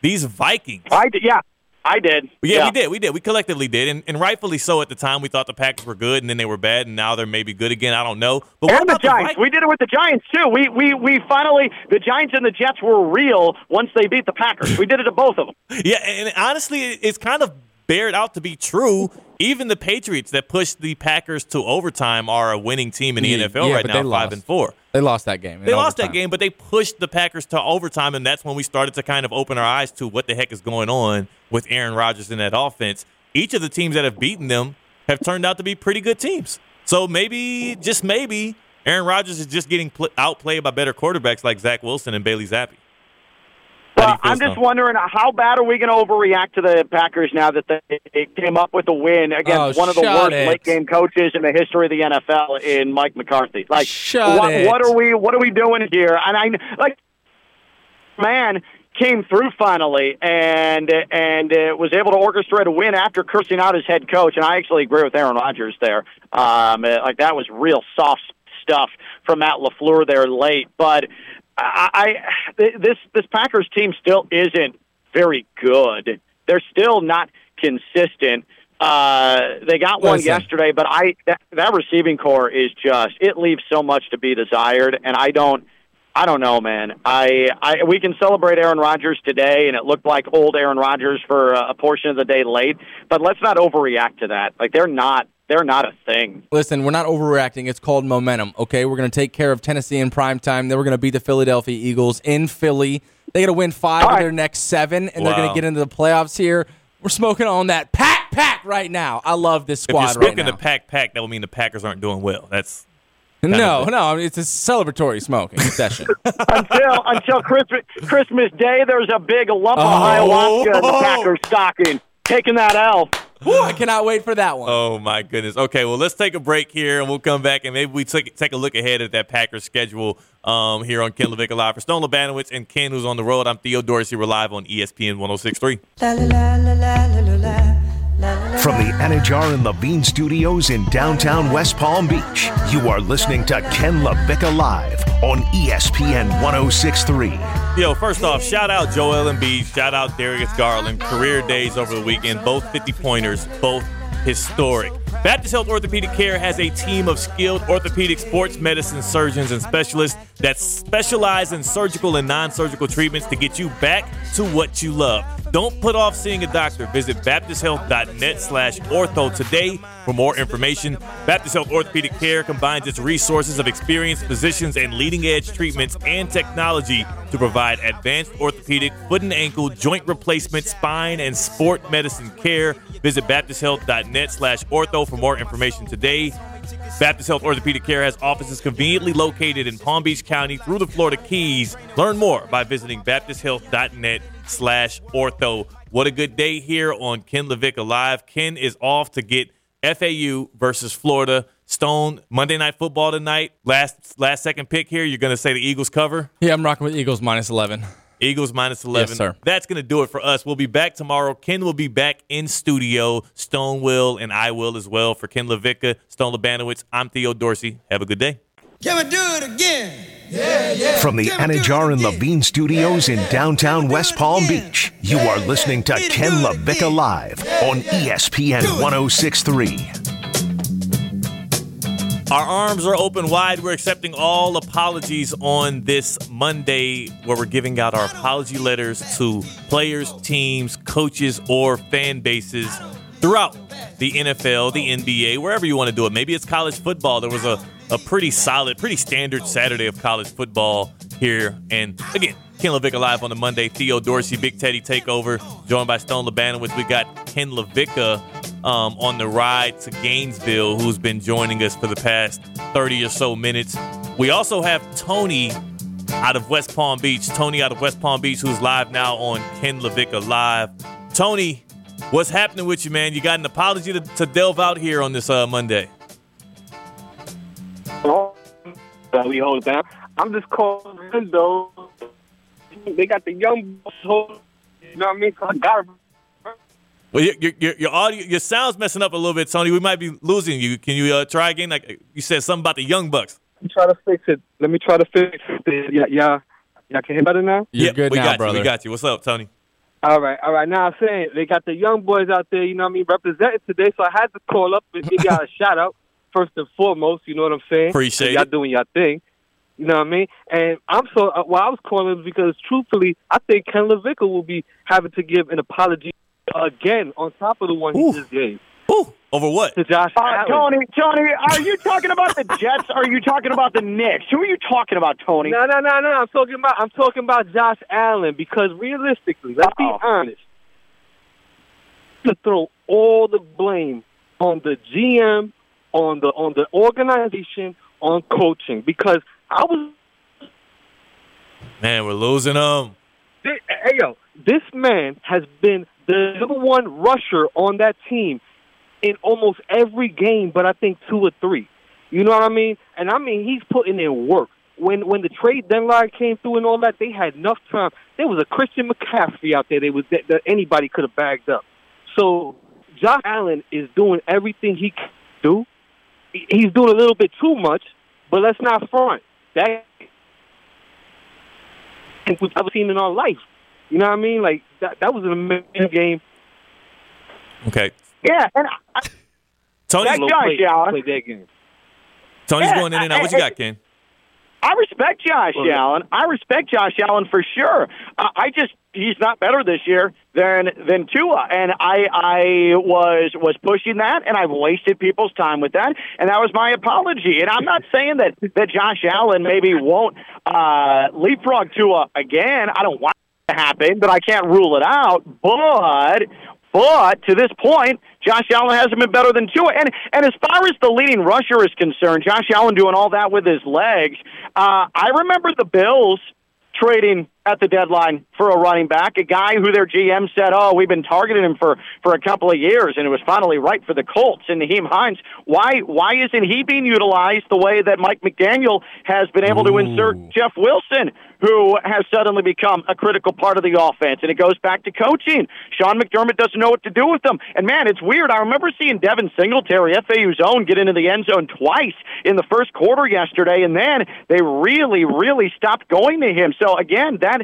these Vikings. I did, yeah, I did. Yeah, we did. We did. We collectively did, and, and rightfully so. At the time, we thought the Packers were good, and then they were bad, and now they're maybe good again. I don't know. But And the about the Giants. We did it with the Giants too. We we we finally the Giants and the Jets were real once they beat the Packers. We did it to both of them. Yeah, and honestly, it's kind of bared out to be true. Even the Patriots that pushed the Packers to overtime are a winning team in the Yeah, NFL yeah, right now, five lost. and four. they lost that game. They lost that game, but they pushed the Packers to overtime, and that's when we started to kind of open our eyes to what the heck is going on with Aaron Rodgers in that offense. Each of the teams that have beaten them have turned out to be pretty good teams. So maybe, just maybe, Aaron Rodgers is just getting pl- outplayed by better quarterbacks like Zach Wilson and Bailey Zappe. Well, I'm just wondering how bad are we going to overreact to the Packers now that they came up with a win against Oh, one of the worst it. late game coaches in the history of the NFL in Mike McCarthy. Like, what, what are we what are we doing here? And I like man came through finally and and uh, was able to orchestrate a win after cursing out his head coach. And I actually agree with Aaron Rodgers there. Um, uh, like that was real soft stuff from Matt LaFleur there late, but. I, I this this Packers team still isn't very good. They're still not consistent. Uh, they got one Listen. yesterday, but I that, that receiving corps is just it leaves so much to be desired, and I don't. I don't know, man. I, I we can celebrate Aaron Rodgers today, and it looked like old Aaron Rodgers for a, a portion of the day late. But let's not overreact to that. Like they're not they're not a thing. Listen, we're not overreacting. It's called momentum. Okay, we're going to take care of Tennessee in prime time. Then we're going to beat the Philadelphia Eagles in Philly. They got to win five All of their next seven, and they're going to get into the playoffs here. We're smoking on that pack pack right now. I love this squad. If you're squad right smoking now. the pack pack, that will mean the Packers aren't doing well. That's no, no, I mean, it's a celebratory smoking session. until until Christmas Christmas Day, there's a big lump of Oh. ayahuasca in the Packers stocking. Taking that L. Ooh, I cannot wait for that one. Oh my goodness. Okay, well let's take a break here and we'll come back and maybe we take take a look ahead at that Packers schedule um, here on Ken LaVicka Live. For Stone Labanowitz and Ken who's on the road, I'm Theo Dorsey. We're live on ESPN 1063. From the Anidjar and Levine Studios in downtown West Palm Beach, you are listening to Ken LaVicka Live on ESPN 1063. Yo, first off, shout out Joel Embiid, shout out Darius Garland. Career days over the weekend, both 50 pointers, both historic. Baptist Health Orthopedic Care has a team of skilled orthopedic sports medicine surgeons and specialists that specialize in surgical and non-surgical treatments to get you back to what you love. Don't put off seeing a doctor. Visit baptisthealth.net slash ortho today for more information. Baptist Health Orthopedic Care combines its resources of experienced physicians and leading-edge treatments and technology to provide advanced orthopedic, foot and ankle, joint replacement, spine, and sport medicine care. Visit baptisthealth.net slash ortho for more information today. Baptist Health Orthopedic Care has offices conveniently located in Palm Beach County through the Florida Keys. Learn more by visiting baptisthealth.net slash ortho. What a good day here on Ken LaVicka Live. Ken is off to get FAU versus Florida. Stone, Monday Night Football tonight. Last last second pick here. You're going to say the Eagles cover? Yeah, I'm rocking with Eagles minus 11. Eagles minus 11. Yes, sir. That's going to do it for us. We'll be back tomorrow. Ken will be back in studio. Stone will, and I will as well. For Ken LaVicka, Stone Labanowitz, I'm Theo Dorsey. Have a good day. Can we do it again? From the Can we do it Anidjar and again? Levine Studios in downtown Can we do West Palm again? Beach, you are listening to Can Ken do it LaVicka again? Live on ESPN 1063. Our arms are open wide. We're accepting all apologies on this Monday, where we're giving out our apology letters to players, teams, coaches, or fan bases throughout the NFL, the NBA, wherever you want to do it. Maybe it's college football. There was a, a pretty solid, pretty standard Saturday of college football here. And again, Ken LaVicka live on the Monday. Theo Dorsey, Big Teddy Takeover, joined by Stone Labanowitz. We got Ken LaVicka um, on the ride to Gainesville, who's been joining us for the past 30 or so minutes. We also have Tony out of West Palm Beach. Tony out of West Palm Beach, who's live now on Ken LaVicka Live. Tony, what's happening with you, man? You got an apology to, to delve out here on this uh, Monday. that we hold down. I'm just calling though. They got the young boys hold- You know what I mean? So I got Well, your, your, your, your audio, your sound's messing up a little bit, Tony. We might be losing you. Can you uh, try again? Like you said something about the Young Bucks. Let me try to fix it. Let me try to fix it. Yeah, yeah. Y'all can hear better now? You're Yeah, good we now, got brother. you. We got you. What's up, Tony? All right, all right. Now I'm saying they got the young boys out there, you know what I mean, representing today. So I had to call up and give y'all a shout out first and foremost. You know what I'm saying? Appreciate y'all it. doing your thing. You know what I mean? And I'm so uh, well. I was calling because truthfully, I think Ken LaVicka will be having to give an apology again on top of the one Ooh. he just gave Ooh, over what? to Josh Uh, Tony, Tony, are you talking about the Jets? Or are you talking about the Knicks? Who are you talking about, Tony? No, no, no, no. I'm talking about I'm talking about Josh Allen because realistically, let's Uh-oh. be honest. To throw all the blame on the GM, on the on the organization, on coaching because I was Man, we're losing them. Thi- Hey yo, this man has been the number one rusher on that team in almost every game, but I think two or three. You know what I mean? And I mean he's putting in work. When when the trade deadline came through and all that, they had enough time. There was a Christian McCaffrey out there. They was that, that anybody could have bagged up. So Josh Allen is doing everything he can do. He's doing a little bit too much, but let's not front. That think we've ever seen in our life. You know what I mean? Like that that was an amazing game. Okay. Yeah, and I, Tony, That- Low Josh play, Allen. play that game. Tony's Yeah, going in and out. What you got, Ken? I respect Josh Well, Allen. I respect Josh Allen for sure. Uh, I just he's not better this year than than Tua, and I I was was pushing that, and I've wasted people's time with that, and that was my apology. And I'm not saying that that Josh Allen maybe won't uh, leapfrog Tua again. I don't want happen, but I can't rule it out. But but to this point, Josh Allen hasn't been better than Tua. And and as far as the leading rusher is concerned, Josh Allen doing all that with his legs. Uh, I remember the Bills trading at the deadline for a running back, a guy who their GM said, "Oh, we've been targeting him for for a couple of years, and it was finally right for the Colts." And Nyheim Hines, why why isn't he being utilized the way that Mike McDaniel has been able to insert Jeff Wilson, who has suddenly become a critical part of the offense? And it goes back to coaching. Sean McDermott doesn't know what to do with them. And man, it's weird. I remember seeing Devin Singletary, FAU's own, get into the end zone twice in the first quarter yesterday, and then they really, really stopped going to him. So again, that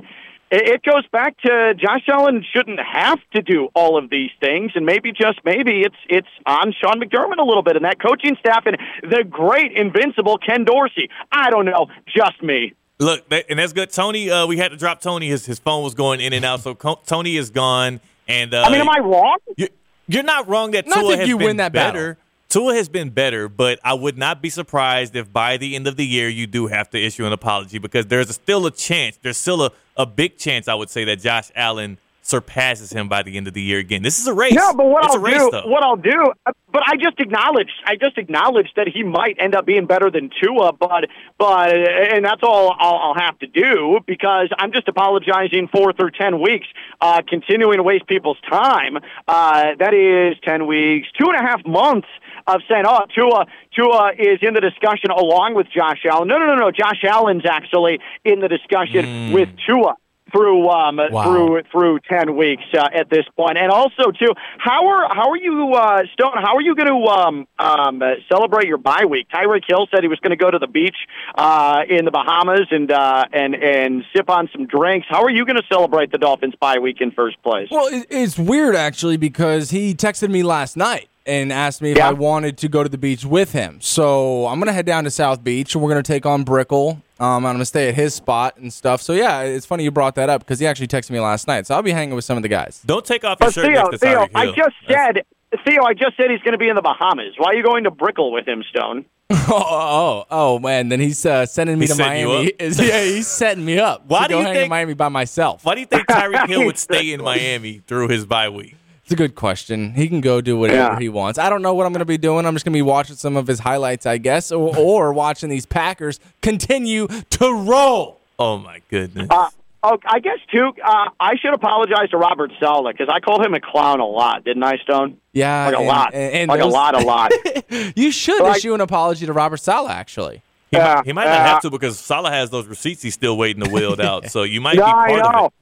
it goes back to Josh Allen shouldn't have to do all of these things, and maybe just maybe it's it's on Sean McDermott a little bit and that coaching staff and the great invincible Ken Dorsey. I don't know, just me. Look, and that's good. Tony, uh, we had to drop Tony. His his phone was going in and out, so Tony is gone. And uh, I mean, am I wrong? You're, you're not wrong that Not Tua think has you been win that better. battle. Tua has been better, but I would not be surprised if by the end of the year you do have to issue an apology because there's a, still a chance. There's still a, a big chance, I would say, that Josh Allen surpasses him by the end of the year again. This is a race. No, but what it's I'll race, do, though. what I'll do, but I just acknowledged, I just acknowledged that he might end up being better than Tua, but, but, and that's all I'll, I'll have to do because I'm just apologizing for through ten weeks, uh, continuing to waste people's time. Uh, that is ten weeks, two and a half months of saying, oh, Tua, Tua is in the discussion along with Josh Allen. No, no, no, no. Josh Allen's actually in the discussion with Tua through um Wow. through through ten weeks uh, at this point, and also too, how are how are you uh, Stone? How are you going to um, um, uh, celebrate your bye week? Tyreek Hill said he was going to go to the beach uh, in the Bahamas and uh, and and sip on some drinks. How are you going to celebrate the Dolphins bye week in first place? Well, it's weird actually because he texted me last night and asked me if Yeah. I wanted to go to the beach with him. So I'm gonna head down to South Beach and we're gonna take on Brickell. Um, I'm gonna stay at his spot and stuff. So yeah, it's funny you brought that up because he actually texted me last night. So I'll be hanging with some of the guys. Don't take off your But shirt Theo, next to Theo, I Hill. just That's- said. Theo, I just said he's going to be in the Bahamas. Why are you going to Brickell with him, Stone? oh, oh, oh, man! Then he's uh, sending me He's to Miami. Is- yeah, he's setting me up. Why to do go you hang in think- Miami by myself? Why do you think Tyreek Hill would stay in Miami through his bye week? It's a good question. He can go do whatever Yeah. he wants. I don't know what I'm going to be doing. I'm just going to be watching some of his highlights, I guess, or, or watching these Packers continue to roll. Oh my goodness. Uh, oh, I guess too. Uh, I should apologize to Robert Saleh because I called him a clown a lot, didn't I, Stone? Yeah, Like a and- lot, and- and like those- a lot, a lot. You should Like- issue an apology to Robert Saleh, actually. He, Yeah, might, he might not uh, have to because Saleh has those receipts he's still waiting to wield out. So you might Yeah, be I part of it.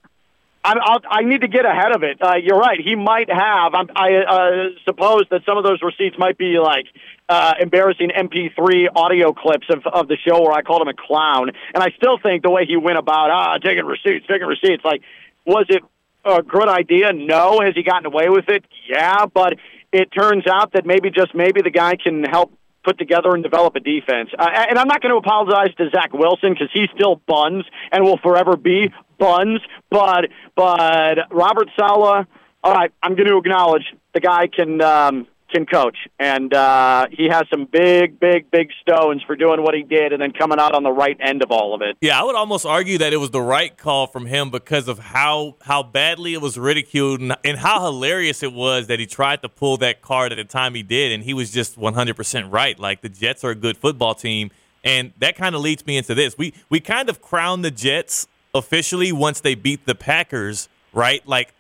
I, I'll, I need to get ahead of it. Uh, you're right. He might have. I'm, I uh, suppose that some of those receipts might be like uh, embarrassing MP3 audio clips of, of the show where I called him a clown. And I still think the way he went about ah taking receipts, taking receipts, like was it a good idea? No. Has he gotten away with it? Yeah. But it turns out that maybe just maybe the guy can help put together and develop a defense. Uh, and I'm not going to apologize to Zach Wilson because he's still buns and will forever be buns. But but Robert Saleh, all right, I'm going to acknowledge the guy can um, can coach, and uh, he has some big, big, big stones for doing what he did, and then coming out on the right end of all of it. Yeah, I would almost argue that it was the right call from him because of how how badly it was ridiculed and, and how hilarious it was that he tried to pull that card at the time he did, and he was just 100% right. Like the Jets are a good football team, and that kind of leads me into this. We we kind of crowned the Jets officially once they beat the Packers, right? Like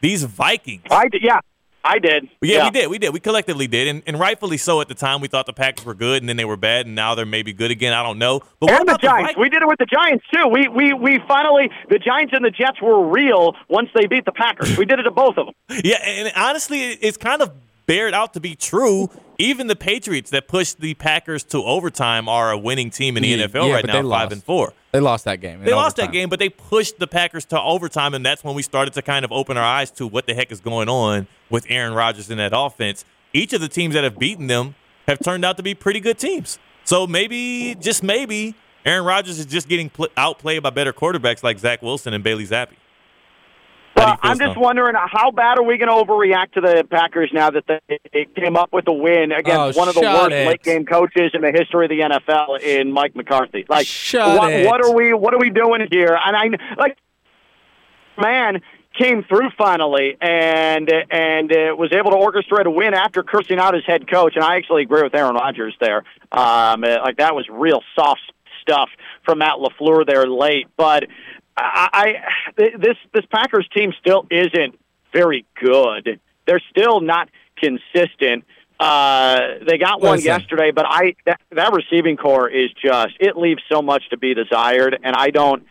these Vikings. I did, yeah, I did. Yeah, we did. We did. We collectively did, and, and rightfully so. At the time, we thought the Packers were good, and then they were bad, and now they're maybe good again. I don't know. But what And the Giants. Vikings? we did it with the Giants too. We we we finally the Giants and the Jets were real once they beat the Packers. We did it to both of them. Yeah, and honestly, it's kind of bared out to be true. Even the Patriots that pushed the Packers to overtime are a winning team in the mm-hmm. Yeah, NFL yeah, right now, five lost. and four. They lost that game. They lost that game, but they pushed the Packers to overtime, and that's when we started to kind of open our eyes to what the heck is going on with Aaron Rodgers in that offense. Each of the teams that have beaten them have turned out to be pretty good teams. So maybe, just maybe, Aaron Rodgers is just getting pl- outplayed by better quarterbacks like Zach Wilson and Bailey Zappe. Well, I'm just wondering how bad are we going to overreact to the Packers now that they, came up with a win against Oh, one of the worst it. late game coaches in the history of the NFL in Mike McCarthy. Like, what, what are we what are we doing here? And I like man came through finally and and uh, was able to orchestrate a win after cursing out his head coach. And I actually agree with Aaron Rodgers there. Um, uh, like that was real soft stuff from Matt LaFleur there late, but. I, I this this Packers team still isn't very good. They're still not consistent. Uh, they got one Listen. yesterday, but I that, that receiving corps is just it leaves so much to be desired, and I don't.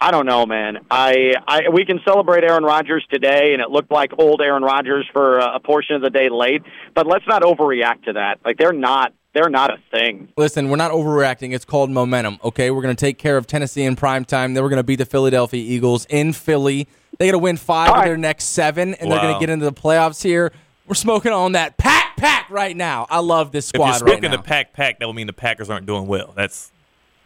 I don't know, man. I, I we can celebrate Aaron Rodgers today, and it looked like old Aaron Rodgers for a, a portion of the day late. But let's not overreact to that. Like they're not they're not a thing. Listen, we're not overreacting. It's called momentum. Okay, we're going to take care of Tennessee in prime time. Then we're going to beat the Philadelphia Eagles in Philly. They got to win five All of their next seven, and they're going to get into the playoffs here. We're smoking on that pack pack right now. I love this squad. If you're squad right smoking now. the pack pack, that will mean the Packers aren't doing well. That's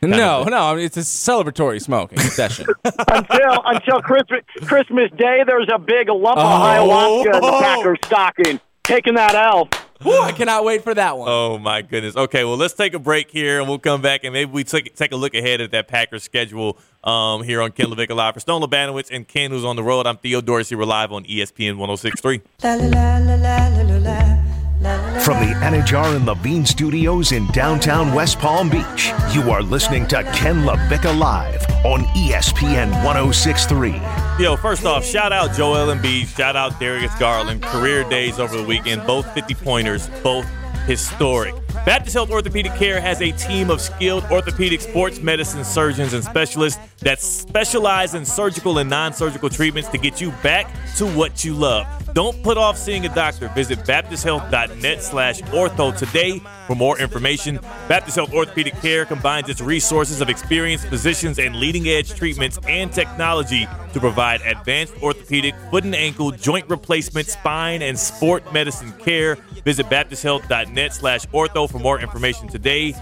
no, no, I mean, it's a celebratory smoking session. until until Christmas Christmas Day, there's a big lump of Oh. ayahuasca in the Packers stocking. Taking that L. Woo, I cannot wait for that one. Oh my goodness. Okay, well let's take a break here and we'll come back and maybe we take take a look ahead at that Packers schedule um, here on Ken LaVicka Live. For Stone Labanowitz and Ken who's on the road, I'm Theo Dorsey. We're live on ESPN 1063. From the Anidjar and Levine Studios in downtown West Palm Beach, you are listening to Ken LaVicka Live on ESPN 1063. Yo, first off, shout out Joel Embiid, shout out Darius Garland. Career days over the weekend, both 50 pointers, both historic. Baptist Health Orthopedic Care has a team of skilled orthopedic sports medicine surgeons and specialists that specialize in surgical and non-surgical treatments to get you back to what you love. Don't put off seeing a doctor. Visit baptisthealth.net slash ortho today for more information. Baptist Health Orthopedic Care combines its resources of experienced physicians and leading edge treatments and technology to provide advanced orthopedic, foot and ankle, joint replacement, spine, and sport medicine care. Visit baptisthealth.net slash ortho for more information today.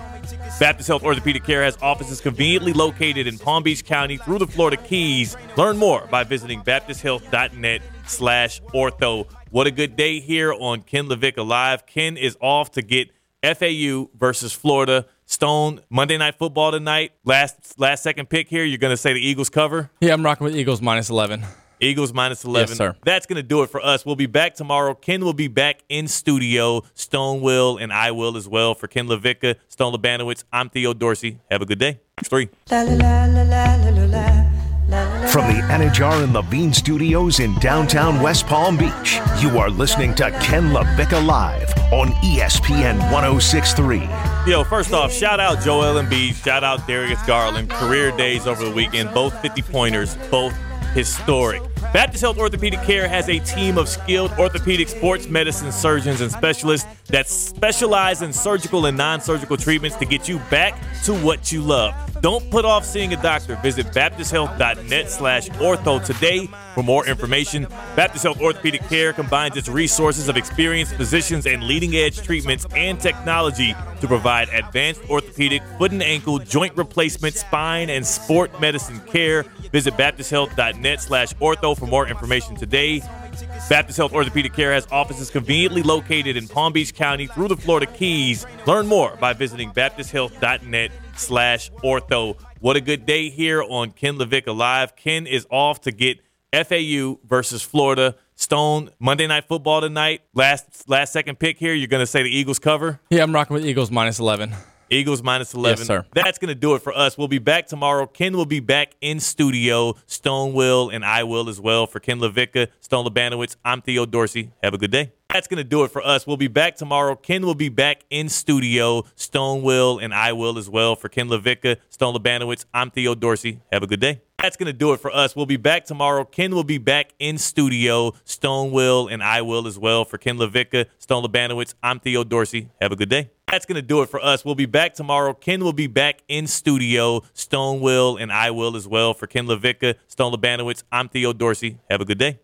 Baptist Health Orthopedic Care has offices conveniently located in Palm Beach County through the Florida Keys. Learn more by visiting baptisthealth.net slash ortho. What a good day here on Ken LaVicka Live. Ken is off to get FAU versus Florida. Stone, Monday Night Football tonight. Last last second pick here. You're going to say the Eagles cover? Yeah, I'm rocking with Eagles minus 11. Eagles minus 11. Yes, sir. That's going to do it for us. We'll be back tomorrow. Ken will be back in studio. Stone will, and I will as well. For Ken LaVicka, Stone Labanowitz, I'm Theo Dorsey. Have a good day. Next three. From the Anidjar and Levine Studios in downtown West Palm Beach, you are listening to Ken LaVicka Live on ESPN 1063. Yo, first off, shout out Joel Embiid, shout out Darius Garland. Career days over the weekend, both 50 pointers, both historic. Baptist Health Orthopedic Care has a team of skilled orthopedic sports medicine surgeons and specialists that specialize in surgical and non-surgical treatments to get you back to what you love. Don't put off seeing a doctor. Visit baptisthealth.net slash ortho today for more information. Baptist Health Orthopedic Care combines its resources of experienced physicians and leading edge treatments and technology to provide advanced orthopedic, foot and ankle, joint replacement, spine, and sport medicine care. Visit baptisthealth.net slash ortho for more information today. Baptist Health Orthopedic Care has offices conveniently located in Palm Beach County through the Florida Keys. Learn more by visiting baptisthealth.net slash ortho. What a good day here on Ken Levick Live. Ken is off to get FAU versus Florida. Stone, Monday Night Football tonight. Last last second pick here. You're going to say the Eagles cover? Yeah, I'm rocking with Eagles minus 11. Eagles minus 11. Yes, sir. That's going to do it for us. We'll be back tomorrow. Ken will be back in studio. Stone will, and I will as well. For Ken LaVicka, Stone Labanowitz, I'm Theo Dorsey. Have a good day. That's going to do it for us. We'll be back tomorrow. Ken will be back in studio. Stone will, and I will as well. For Ken LaVicka, Stone Labanowitz, I'm Theo Dorsey. Have a good day. That's going to do it for us. We'll be back tomorrow. Ken will be back in studio. Stone will, and I will as well. For Ken LaVicka, Stone Labanowitz, I'm Theo Dorsey. Have a good day. That's going to do it for us. We'll be back tomorrow. Ken will be back in studio. Stone will, and I will as well. For Ken LaVicka, Stone Labanowitz, I'm Theo Dorsey. Have a good day.